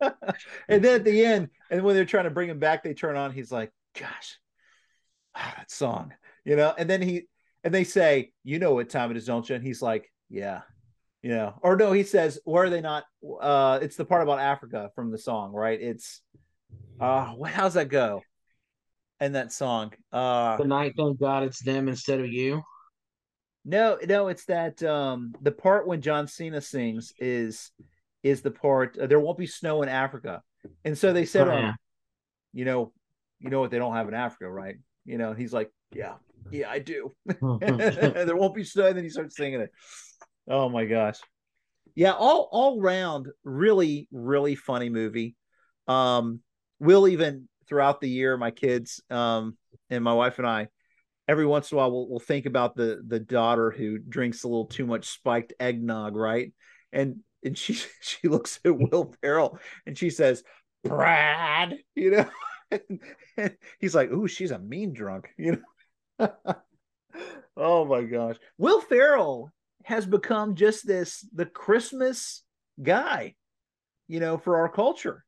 and then at the end, and when they're trying to bring him back, they turn on. He's like, "Gosh, ah, that song," you know. And then he and they say, "You know what time it is, don't you?" And he's like, "Yeah." You know, or no, he says, "Where are they not?" Uh, it's the part about Africa from the song, right? It's, uh, how's that go? And that song, uh, the night, thank God, it's them instead of you. No, no, it's that um the part when John Cena sings is is the part uh, there won't be snow in Africa, and so they said, oh, um, you know, you know what they don't have in Africa, right? You know, he's like, yeah, yeah, I do. there won't be snow, and then he starts singing it. Oh my gosh. Yeah, all all round really really funny movie. Um we'll even throughout the year my kids um and my wife and I every once in a while we'll, we'll think about the the daughter who drinks a little too much spiked eggnog, right? And and she she looks at Will Ferrell and she says, "Brad," you know. and, and he's like, "Ooh, she's a mean drunk," you know. oh my gosh, Will Ferrell has become just this the Christmas guy, you know, for our culture.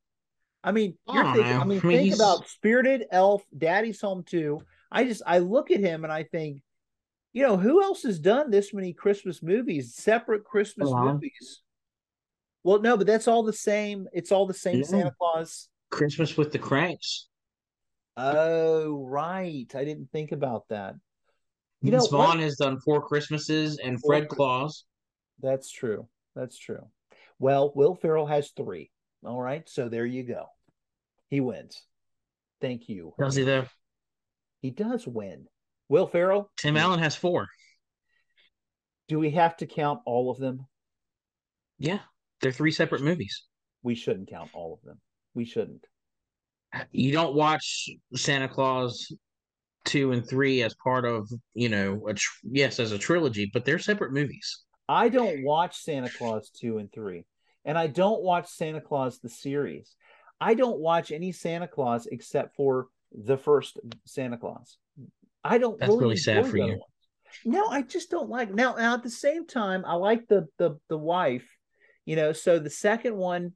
I mean, you're thinking, I mean, I mean think about Spirited, Elf, Daddy's Home too. I just I look at him and I think, you know, who else has done this many Christmas movies, separate Christmas movies? Well, no, but that's all the same. It's all the same yeah. Santa Claus. Christmas with the Cranks. Oh, right. I didn't think about that. You know, Vaughn has done four Christmases and Fred Claus. That's true. That's true. Well, Will Ferrell has three. All right, so there you go. He wins. Thank you. Does he though? He does win. Will Ferrell. Tim Allen has four. Do we have to count all of them? Yeah, they're three separate movies. We shouldn't count all of them. We shouldn't. You don't watch Santa Claus two and three as part of you know a tr- yes as a trilogy but they're separate movies i don't watch santa claus two and three and i don't watch santa claus the series i don't watch any santa claus except for the first santa claus i don't that's really, really sad for you ones. no i just don't like now, now at the same time i like the the the wife you know so the second one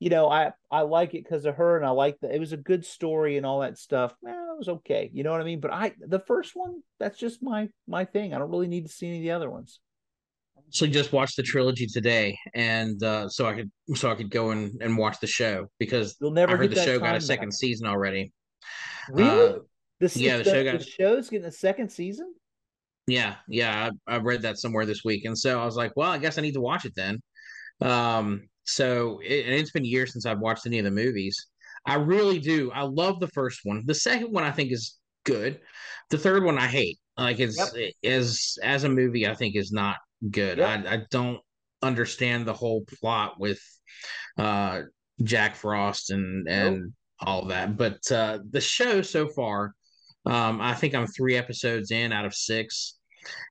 you know, I I like it because of her, and I like that it was a good story and all that stuff. Well, it was okay, you know what I mean. But I the first one, that's just my my thing. I don't really need to see any of the other ones. So just watched the trilogy today, and uh, so I could so I could go and, and watch the show because you'll never. I heard the show got a second back. season already. Really? Uh, the, yeah, the, the show got the show's getting a second season. Yeah, yeah, I, I read that somewhere this week, and so I was like, well, I guess I need to watch it then. Um, so it, and it's been years since I've watched any of the movies. I really do. I love the first one. The second one I think is good. The third one I hate. Like it's yep. as as a movie I think is not good. Yep. I, I don't understand the whole plot with uh Jack Frost and and nope. all that. But uh the show so far, um, I think I'm three episodes in out of six.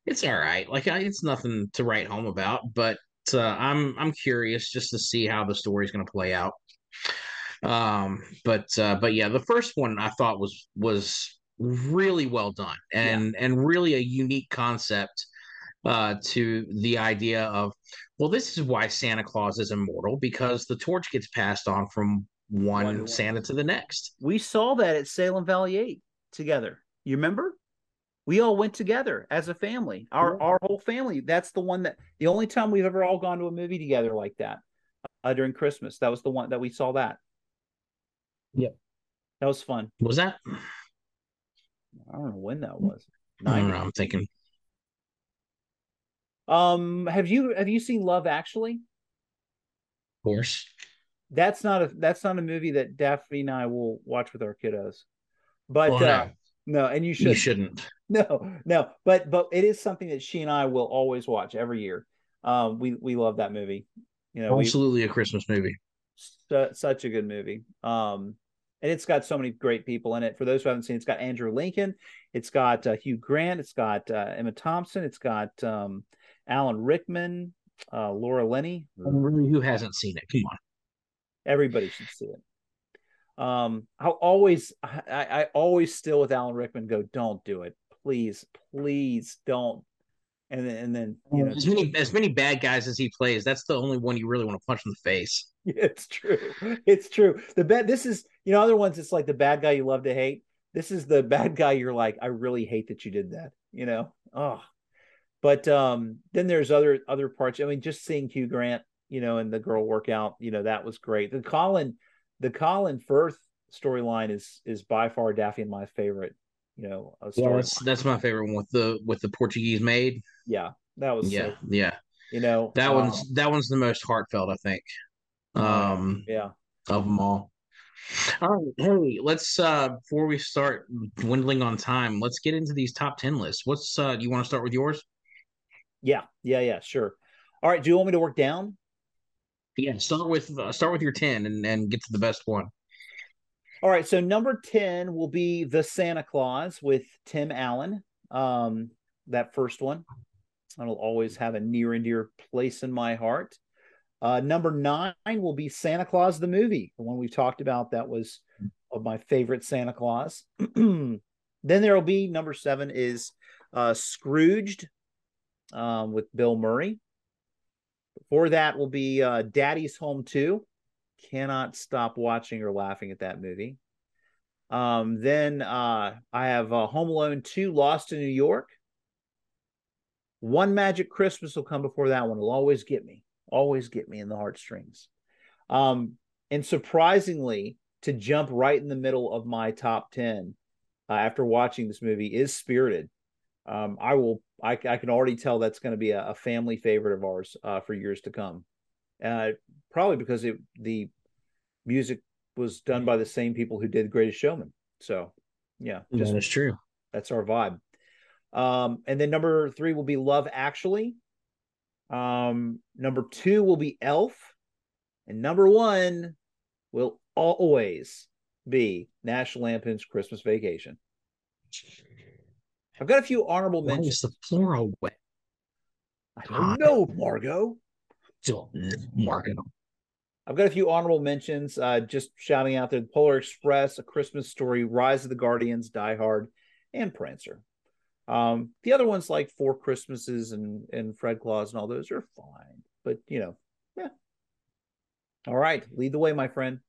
It's all right. Like it's nothing to write home about, but uh, I'm I'm curious just to see how the story is going to play out. Um, but uh, but yeah, the first one I thought was was really well done and yeah. and really a unique concept uh, to the idea of well, this is why Santa Claus is immortal because the torch gets passed on from one, one Santa to the next. We saw that at Salem Valley Eight together. You remember? We all went together as a family. Our yeah. our whole family. That's the one that the only time we've ever all gone to a movie together like that uh, during christmas. That was the one that we saw that. Yep. That was fun. Was that? I don't know when that was. I don't know, i'm thinking. Um have you have you seen love actually? Of course. That's not a that's not a movie that daphne and i will watch with our kiddos. But well, uh, no, and you should. You shouldn't. No, no, but but it is something that she and I will always watch every year. Um, we we love that movie. You know, absolutely we, a Christmas movie. Su- such a good movie. Um, and it's got so many great people in it. For those who haven't seen, it's got Andrew Lincoln, it's got uh, Hugh Grant, it's got uh, Emma Thompson, it's got um, Alan Rickman, uh, Laura Linney. Really, who hasn't seen it? Come on. Everybody should see it. Um, I always, I, I always still with Alan Rickman go, don't do it, please, please don't. And then, and then you know, as many as many bad guys as he plays, that's the only one you really want to punch in the face. It's true. It's true. The bad. This is you know other ones. It's like the bad guy you love to hate. This is the bad guy you're like, I really hate that you did that. You know. Oh, but um, then there's other other parts. I mean, just seeing Hugh Grant, you know, and the girl workout, you know, that was great. The Colin, the Colin Firth storyline is is by far Daffy and my favorite. You know, yeah, that's that's my favorite one with the with the Portuguese maid. Yeah, that was yeah, yeah. You know, that um, one's that one's the most heartfelt, I think. Um, yeah, of them all. All right, hey, let's uh before we start dwindling on time, let's get into these top ten lists. What's uh do you want to start with yours? Yeah, yeah, yeah, sure. All right, do you want me to work down? Yeah, start with uh, start with your ten and and get to the best one. All right, so number ten will be the Santa Claus with Tim Allen. Um, that first one, it'll always have a near and dear place in my heart. Uh, number nine will be Santa Claus the movie, the one we talked about. That was of my favorite Santa Claus. then there will be number seven is uh, Scrooged um, with Bill Murray. Before that will be uh, Daddy's Home 2. Cannot stop watching or laughing at that movie. Um, then uh, I have uh, Home Alone 2 Lost in New York. One Magic Christmas will come before that one. It'll always get me, always get me in the heartstrings. Um, and surprisingly, to jump right in the middle of my top 10 uh, after watching this movie is Spirited. Um, I will. I, I, can already tell that's going to be a, a, family favorite of ours uh, for years to come. Uh, probably because it, the music was done by the same people who did Greatest Showman. So, yeah, just, that is true. That's our vibe. Um, and then number three will be Love Actually. Um, number two will be Elf, and number one will always be National Lampoon's Christmas Vacation. I've got a few honorable Why mentions. Is the plural wet? I don't know, Margot. Still, marking them. I've got a few honorable mentions. Uh, just shouting out there: Polar Express, A Christmas Story, Rise of the Guardians, Die Hard, and Prancer. Um, the other ones like Four Christmases and and Fred Claus and all those are fine, but you know, yeah. All right, lead the way, my friend.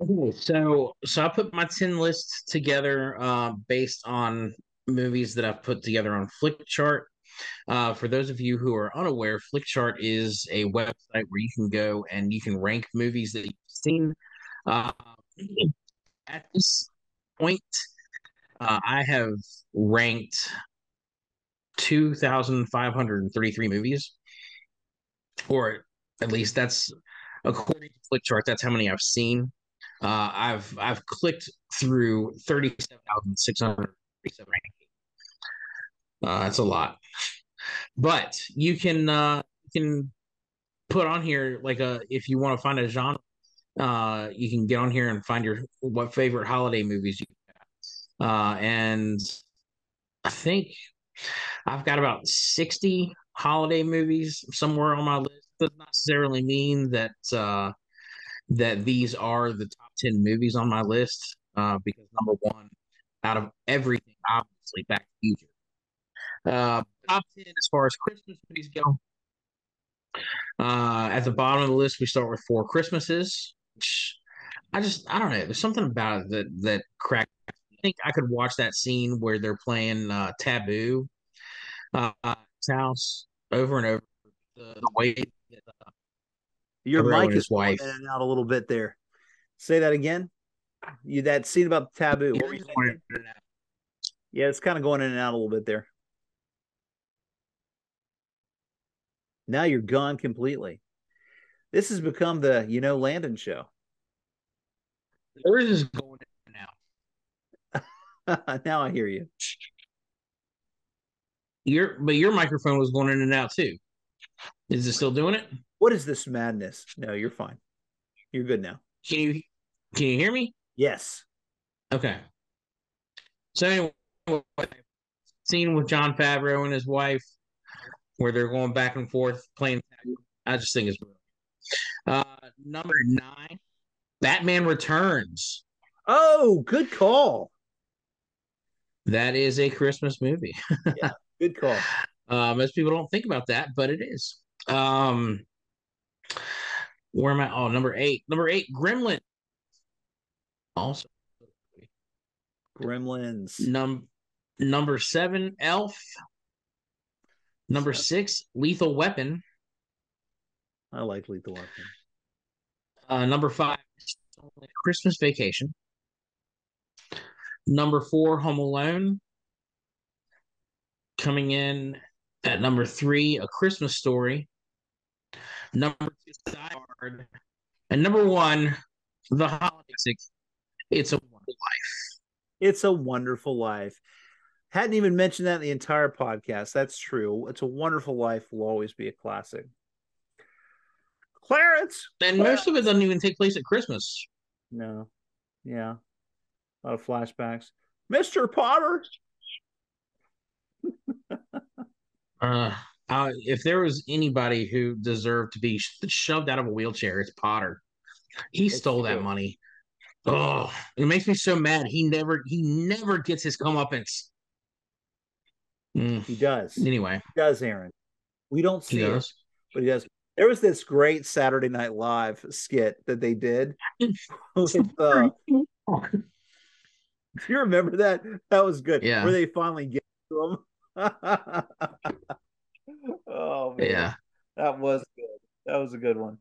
Okay, so so I put my ten list together uh, based on movies that I've put together on Flickchart. Uh, for those of you who are unaware, Flickchart is a website where you can go and you can rank movies that you've seen. Uh, at this point, uh, I have ranked 2,533 movies, or at least that's according to Flickchart. That's how many I've seen. Uh, I've I've clicked through 37,637 uh, that's a lot, but you can uh, you can put on here like a if you want to find a genre, uh, you can get on here and find your what favorite holiday movies you have. Uh, and I think I've got about sixty holiday movies somewhere on my list. Doesn't necessarily mean that uh, that these are the top ten movies on my list. Uh, because number one, out of everything, obviously, Back to Future uh, top 10 as far as Christmas movies go. Uh, at the bottom of the list, we start with Four Christmases. Which I just, I don't know. There's something about it that, that cracked. I think I could watch that scene where they're playing uh, Taboo uh, house over and over. The, the way that, uh, your mic is wife. in and out a little bit there. Say that again. You that scene about taboo. Yeah, it's kind of going in and out a little bit there. Now you're gone completely. This has become the you know Landon show. Where is going now? now I hear you. Your but your microphone was going in and out too. Is it still doing it? What is this madness? No, you're fine. You're good now. Can you can you hear me? Yes. Okay. So anyway, scene with Jon Favreau and his wife where they're going back and forth playing. I just think it's uh, number nine, Batman Returns. Oh, good call. That is a Christmas movie. yeah, good call. Uh, most people don't think about that, but it is. Um, where am I? Oh, number eight. Number eight, Gremlin. Also, Gremlins. Num number seven, Elf. Number six, Lethal Weapon. I like Lethal Weapon. Uh, number five, Christmas Vacation. Number four, Home Alone. Coming in at number three, A Christmas Story. Number two, Die Hard. And number one, the holiday It's a Wonderful Life. It's a Wonderful Life. Hadn't even mentioned that in the entire podcast. That's true. It's a Wonderful Life will always be a classic. Clarence. And Clarence. most of it doesn't even take place at Christmas. No. Yeah. A lot of flashbacks. Mr. Potter. uh, uh, if there was anybody who deserved to be shoved out of a wheelchair, it's Potter. He it's stole true. that money. Oh, it makes me so mad. He never, he never gets his comeuppance. Mm. He does. Anyway, he does, Aaron. We don't see it, but he does. There was this great Saturday Night Live skit that they did. with, uh, do you remember that? That was good. Yeah. Where they finally get to him. oh man. Yeah. That was good. That was a good one.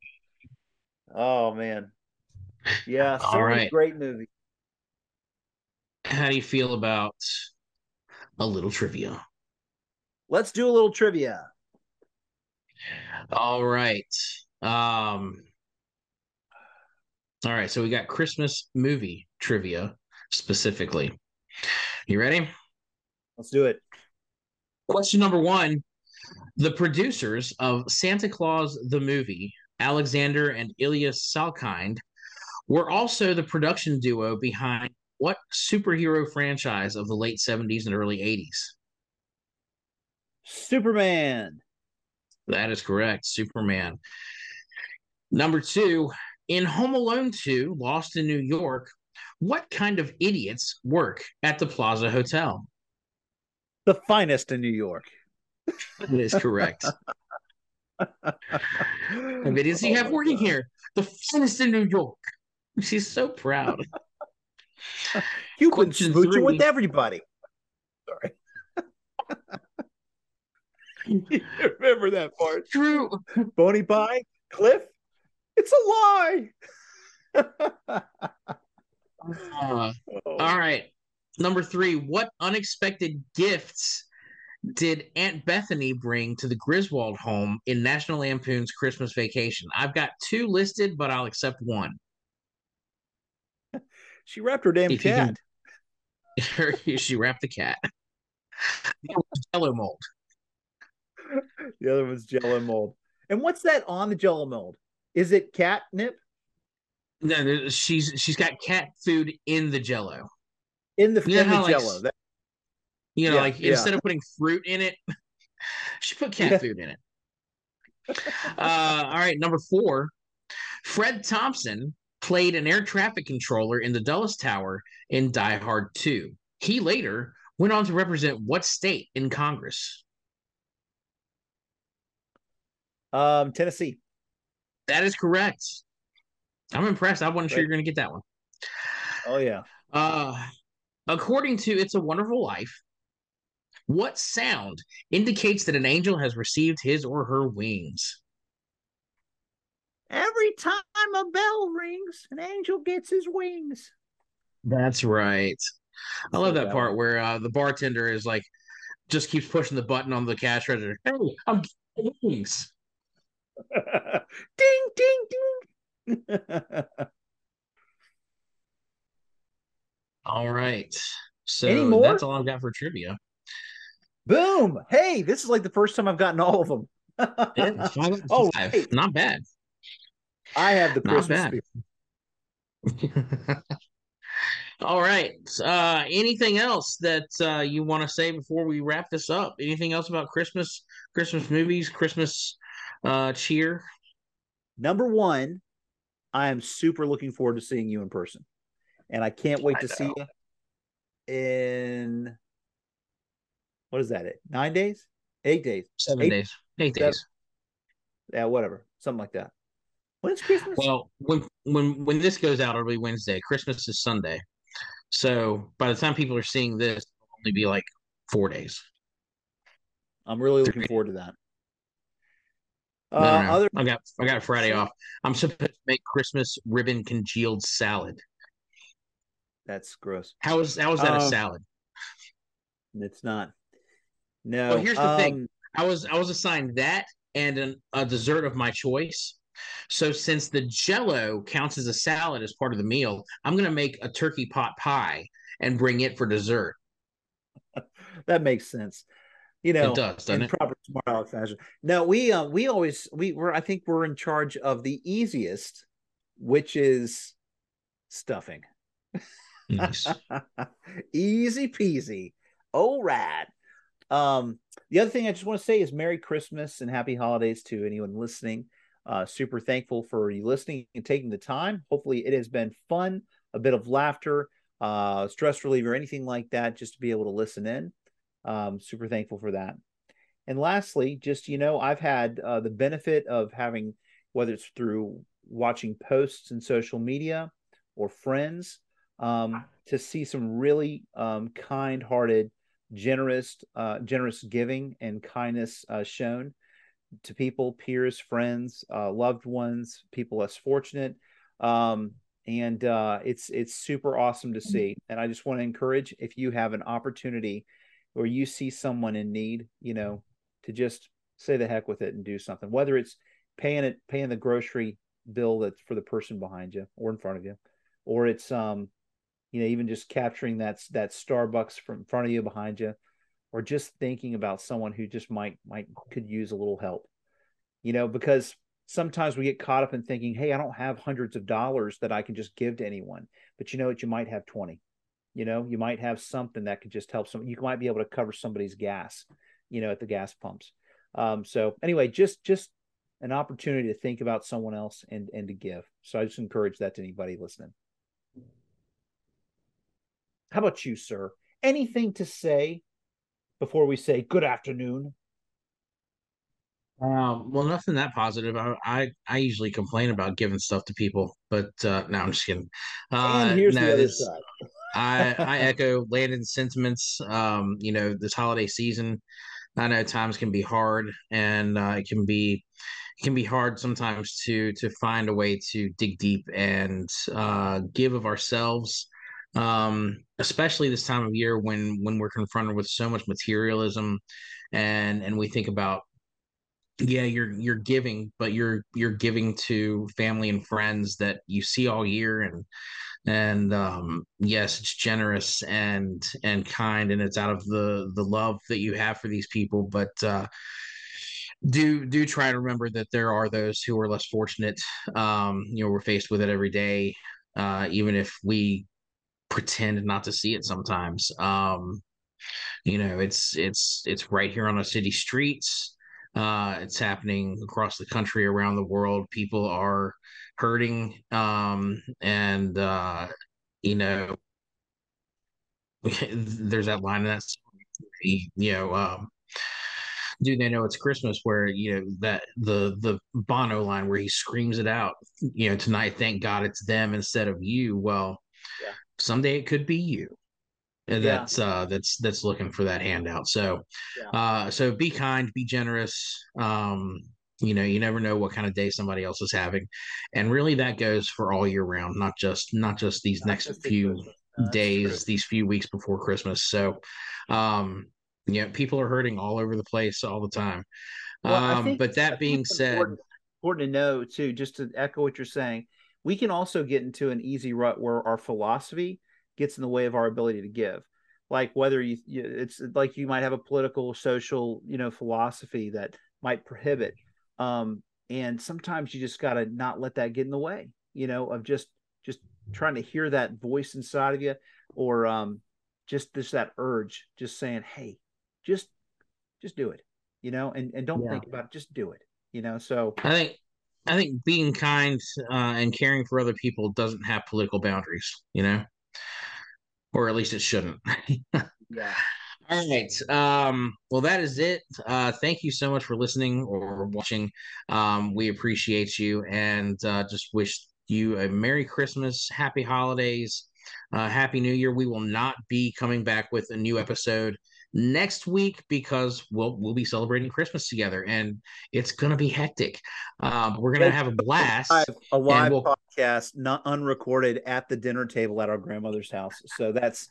Oh man. Yeah. All right. Great movie. How do you feel about a little trivia? Let's do a little trivia. All right. Um All right, so we got Christmas movie trivia specifically. You ready? Let's do it. Question number 1. The producers of Santa Claus the movie, Alexander and Ilya Salkind, were also the production duo behind what superhero franchise of the late 70s and early 80s? Superman. That is correct. Superman. Number two, in Home Alone 2, Lost in New York, what kind of idiots work at the Plaza Hotel? The finest in New York. That is correct. what idiots do you have oh, working here? The finest in New York. She's so proud. You've been smooching with everybody. Sorry. remember that part? True. Bony pie, Cliff. It's a lie. uh, oh. All right. Number three. What unexpected gifts did Aunt Bethany bring to the Griswold home in National Lampoon's Christmas Vacation? I've got two listed, but I'll accept one. She wrapped her damn if cat. Can... she wrapped the cat. Jello mold. the other one's Jello mold. And what's that on the Jello mold? Is it catnip? No, she's she's got cat food in the Jello. In the, you in the Jello. Like, that... You know, yeah, like yeah. instead of putting fruit in it, she put cat yeah. food in it. Uh, all right, number four. Fred Thompson played an air traffic controller in the Dulles Tower in Die Hard 2. He later went on to represent what state in Congress? Um, Tennessee. That is correct. I'm impressed. I wasn't sure you're going to get that one. Oh yeah. Uh, according to "It's a Wonderful Life," what sound indicates that an angel has received his or her wings? Every time a bell rings, an angel gets his wings. That's right. I love that part where uh, the bartender is like, just keeps pushing the button on the cash register. Hey, I'm getting wings. ding, ding, ding. all right. So that's all I've got for trivia. Boom. Hey, this is like the first time I've gotten all of them. yeah, five oh, five. not bad. I have the Christmas All right. Uh, anything else that uh, you want to say before we wrap this up? Anything else about Christmas, Christmas movies, Christmas uh, cheer? Number one, I am super looking forward to seeing you in person, and I can't wait I to know. see you in what is that? It nine days, eight days, seven eight, days, eight seven, days. Yeah, whatever, something like that. When's Christmas? Well, when when when this goes out, it'll be Wednesday. Christmas is Sunday. So by the time people are seeing this, it'll only be like four days. I'm really looking forward to that. Uh, no, no, no. Other... I got I got Friday off. I'm supposed to make Christmas ribbon congealed salad. That's gross. How is how is that a uh, salad? It's not. No. Well, here's the um, thing. I was I was assigned that and an, a dessert of my choice. So since the Jello counts as a salad as part of the meal, I'm going to make a turkey pot pie and bring it for dessert. that makes sense. You know, it does, in it? proper smart aleck fashion. No, we uh, we always we were I think we're in charge of the easiest, which is stuffing. Nice. Easy peasy. Oh, rad. Um, the other thing I just want to say is Merry Christmas and Happy Holidays to anyone listening. Uh, super thankful for you listening and taking the time. Hopefully, it has been fun, a bit of laughter, uh, stress relief, or anything like that, just to be able to listen in. Um, super thankful for that. And lastly, just you know, I've had uh, the benefit of having, whether it's through watching posts in social media or friends, um, to see some really um, kind-hearted, generous, uh, generous giving and kindness uh, shown to people, peers, friends, uh, loved ones, people less fortunate. Um, and uh, it's it's super awesome to see. And I just want to encourage if you have an opportunity or you see someone in need, you know, to just say the heck with it and do something. Whether it's paying it, paying the grocery bill that's for the person behind you or in front of you, or it's um, you know, even just capturing that that Starbucks from front of you behind you, or just thinking about someone who just might might could use a little help you know because sometimes we get caught up in thinking hey i don't have hundreds of dollars that i can just give to anyone but you know what you might have 20 you know you might have something that could just help some you might be able to cover somebody's gas you know at the gas pumps um, so anyway just just an opportunity to think about someone else and and to give so i just encourage that to anybody listening how about you sir anything to say before we say good afternoon? Um, well, nothing that positive. I, I, I usually complain about giving stuff to people, but uh, no, I'm just kidding. Uh, and here's no, the other side. I I echo Landon's sentiments. Um, you know, this holiday season, I know times can be hard, and uh, it can be it can be hard sometimes to to find a way to dig deep and uh, give of ourselves um, especially this time of year when when we're confronted with so much materialism, and and we think about yeah you're you're giving but you're you're giving to family and friends that you see all year and and um yes it's generous and and kind and it's out of the the love that you have for these people but uh do do try to remember that there are those who are less fortunate um you know we're faced with it every day uh even if we pretend not to see it sometimes. Um, you know, it's it's it's right here on the city streets. Uh, it's happening across the country, around the world. People are hurting, um, and uh, you know, there's that line in that you know, um, do they know it's Christmas? Where you know that the the Bono line where he screams it out, you know, tonight, thank God it's them instead of you. Well, yeah someday it could be you yeah. that's uh that's that's looking for that handout so yeah. uh so be kind be generous um you know you never know what kind of day somebody else is having. And really that goes for all year round not just not just these not next just few days these few weeks before christmas. So um yeah people are hurting all over the place all the time. Well, um but that being said important, important to know too just to echo what you're saying we can also get into an easy rut where our philosophy gets in the way of our ability to give. Like whether you, it's like you might have a political social you know philosophy that might prohibit um and sometimes you just got to not let that get in the way you know of just just trying to hear that voice inside of you, or um, just this that urge, just saying, "Hey, just just do it," you know, and and don't yeah. think about it, just do it, you know. So I think I think being kind uh, and caring for other people doesn't have political boundaries, you know, or at least it shouldn't. yeah. All right. Um, well, that is it. Uh, thank you so much for listening or watching. Um, we appreciate you and uh, just wish you a Merry Christmas, Happy Holidays, uh, Happy New Year. We will not be coming back with a new episode next week because we'll we'll be celebrating Christmas together and it's gonna be hectic. Um, we're gonna have a blast. A live we'll... podcast, not unrecorded, at the dinner table at our grandmother's house. So that's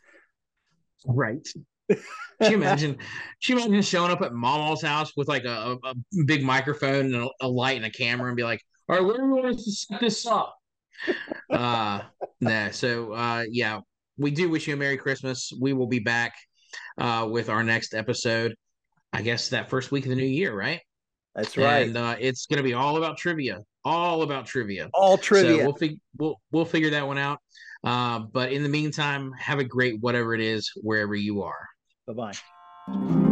right. You imagine? she imagine showing up at Mama's house with like a, a big microphone and a, a, light and a camera and be like, "All right, where do we want to set this up?" uh, nah. So, uh, yeah, we do wish you a Merry Christmas. We will be back uh, with our next episode. I guess that first week of the new year, right? That's right. And uh, it's going to be all about trivia, all about trivia, all trivia. So we'll, fig- we'll we'll figure that one out. Uh, but in the meantime, have a great whatever it is wherever you are. Bye bye.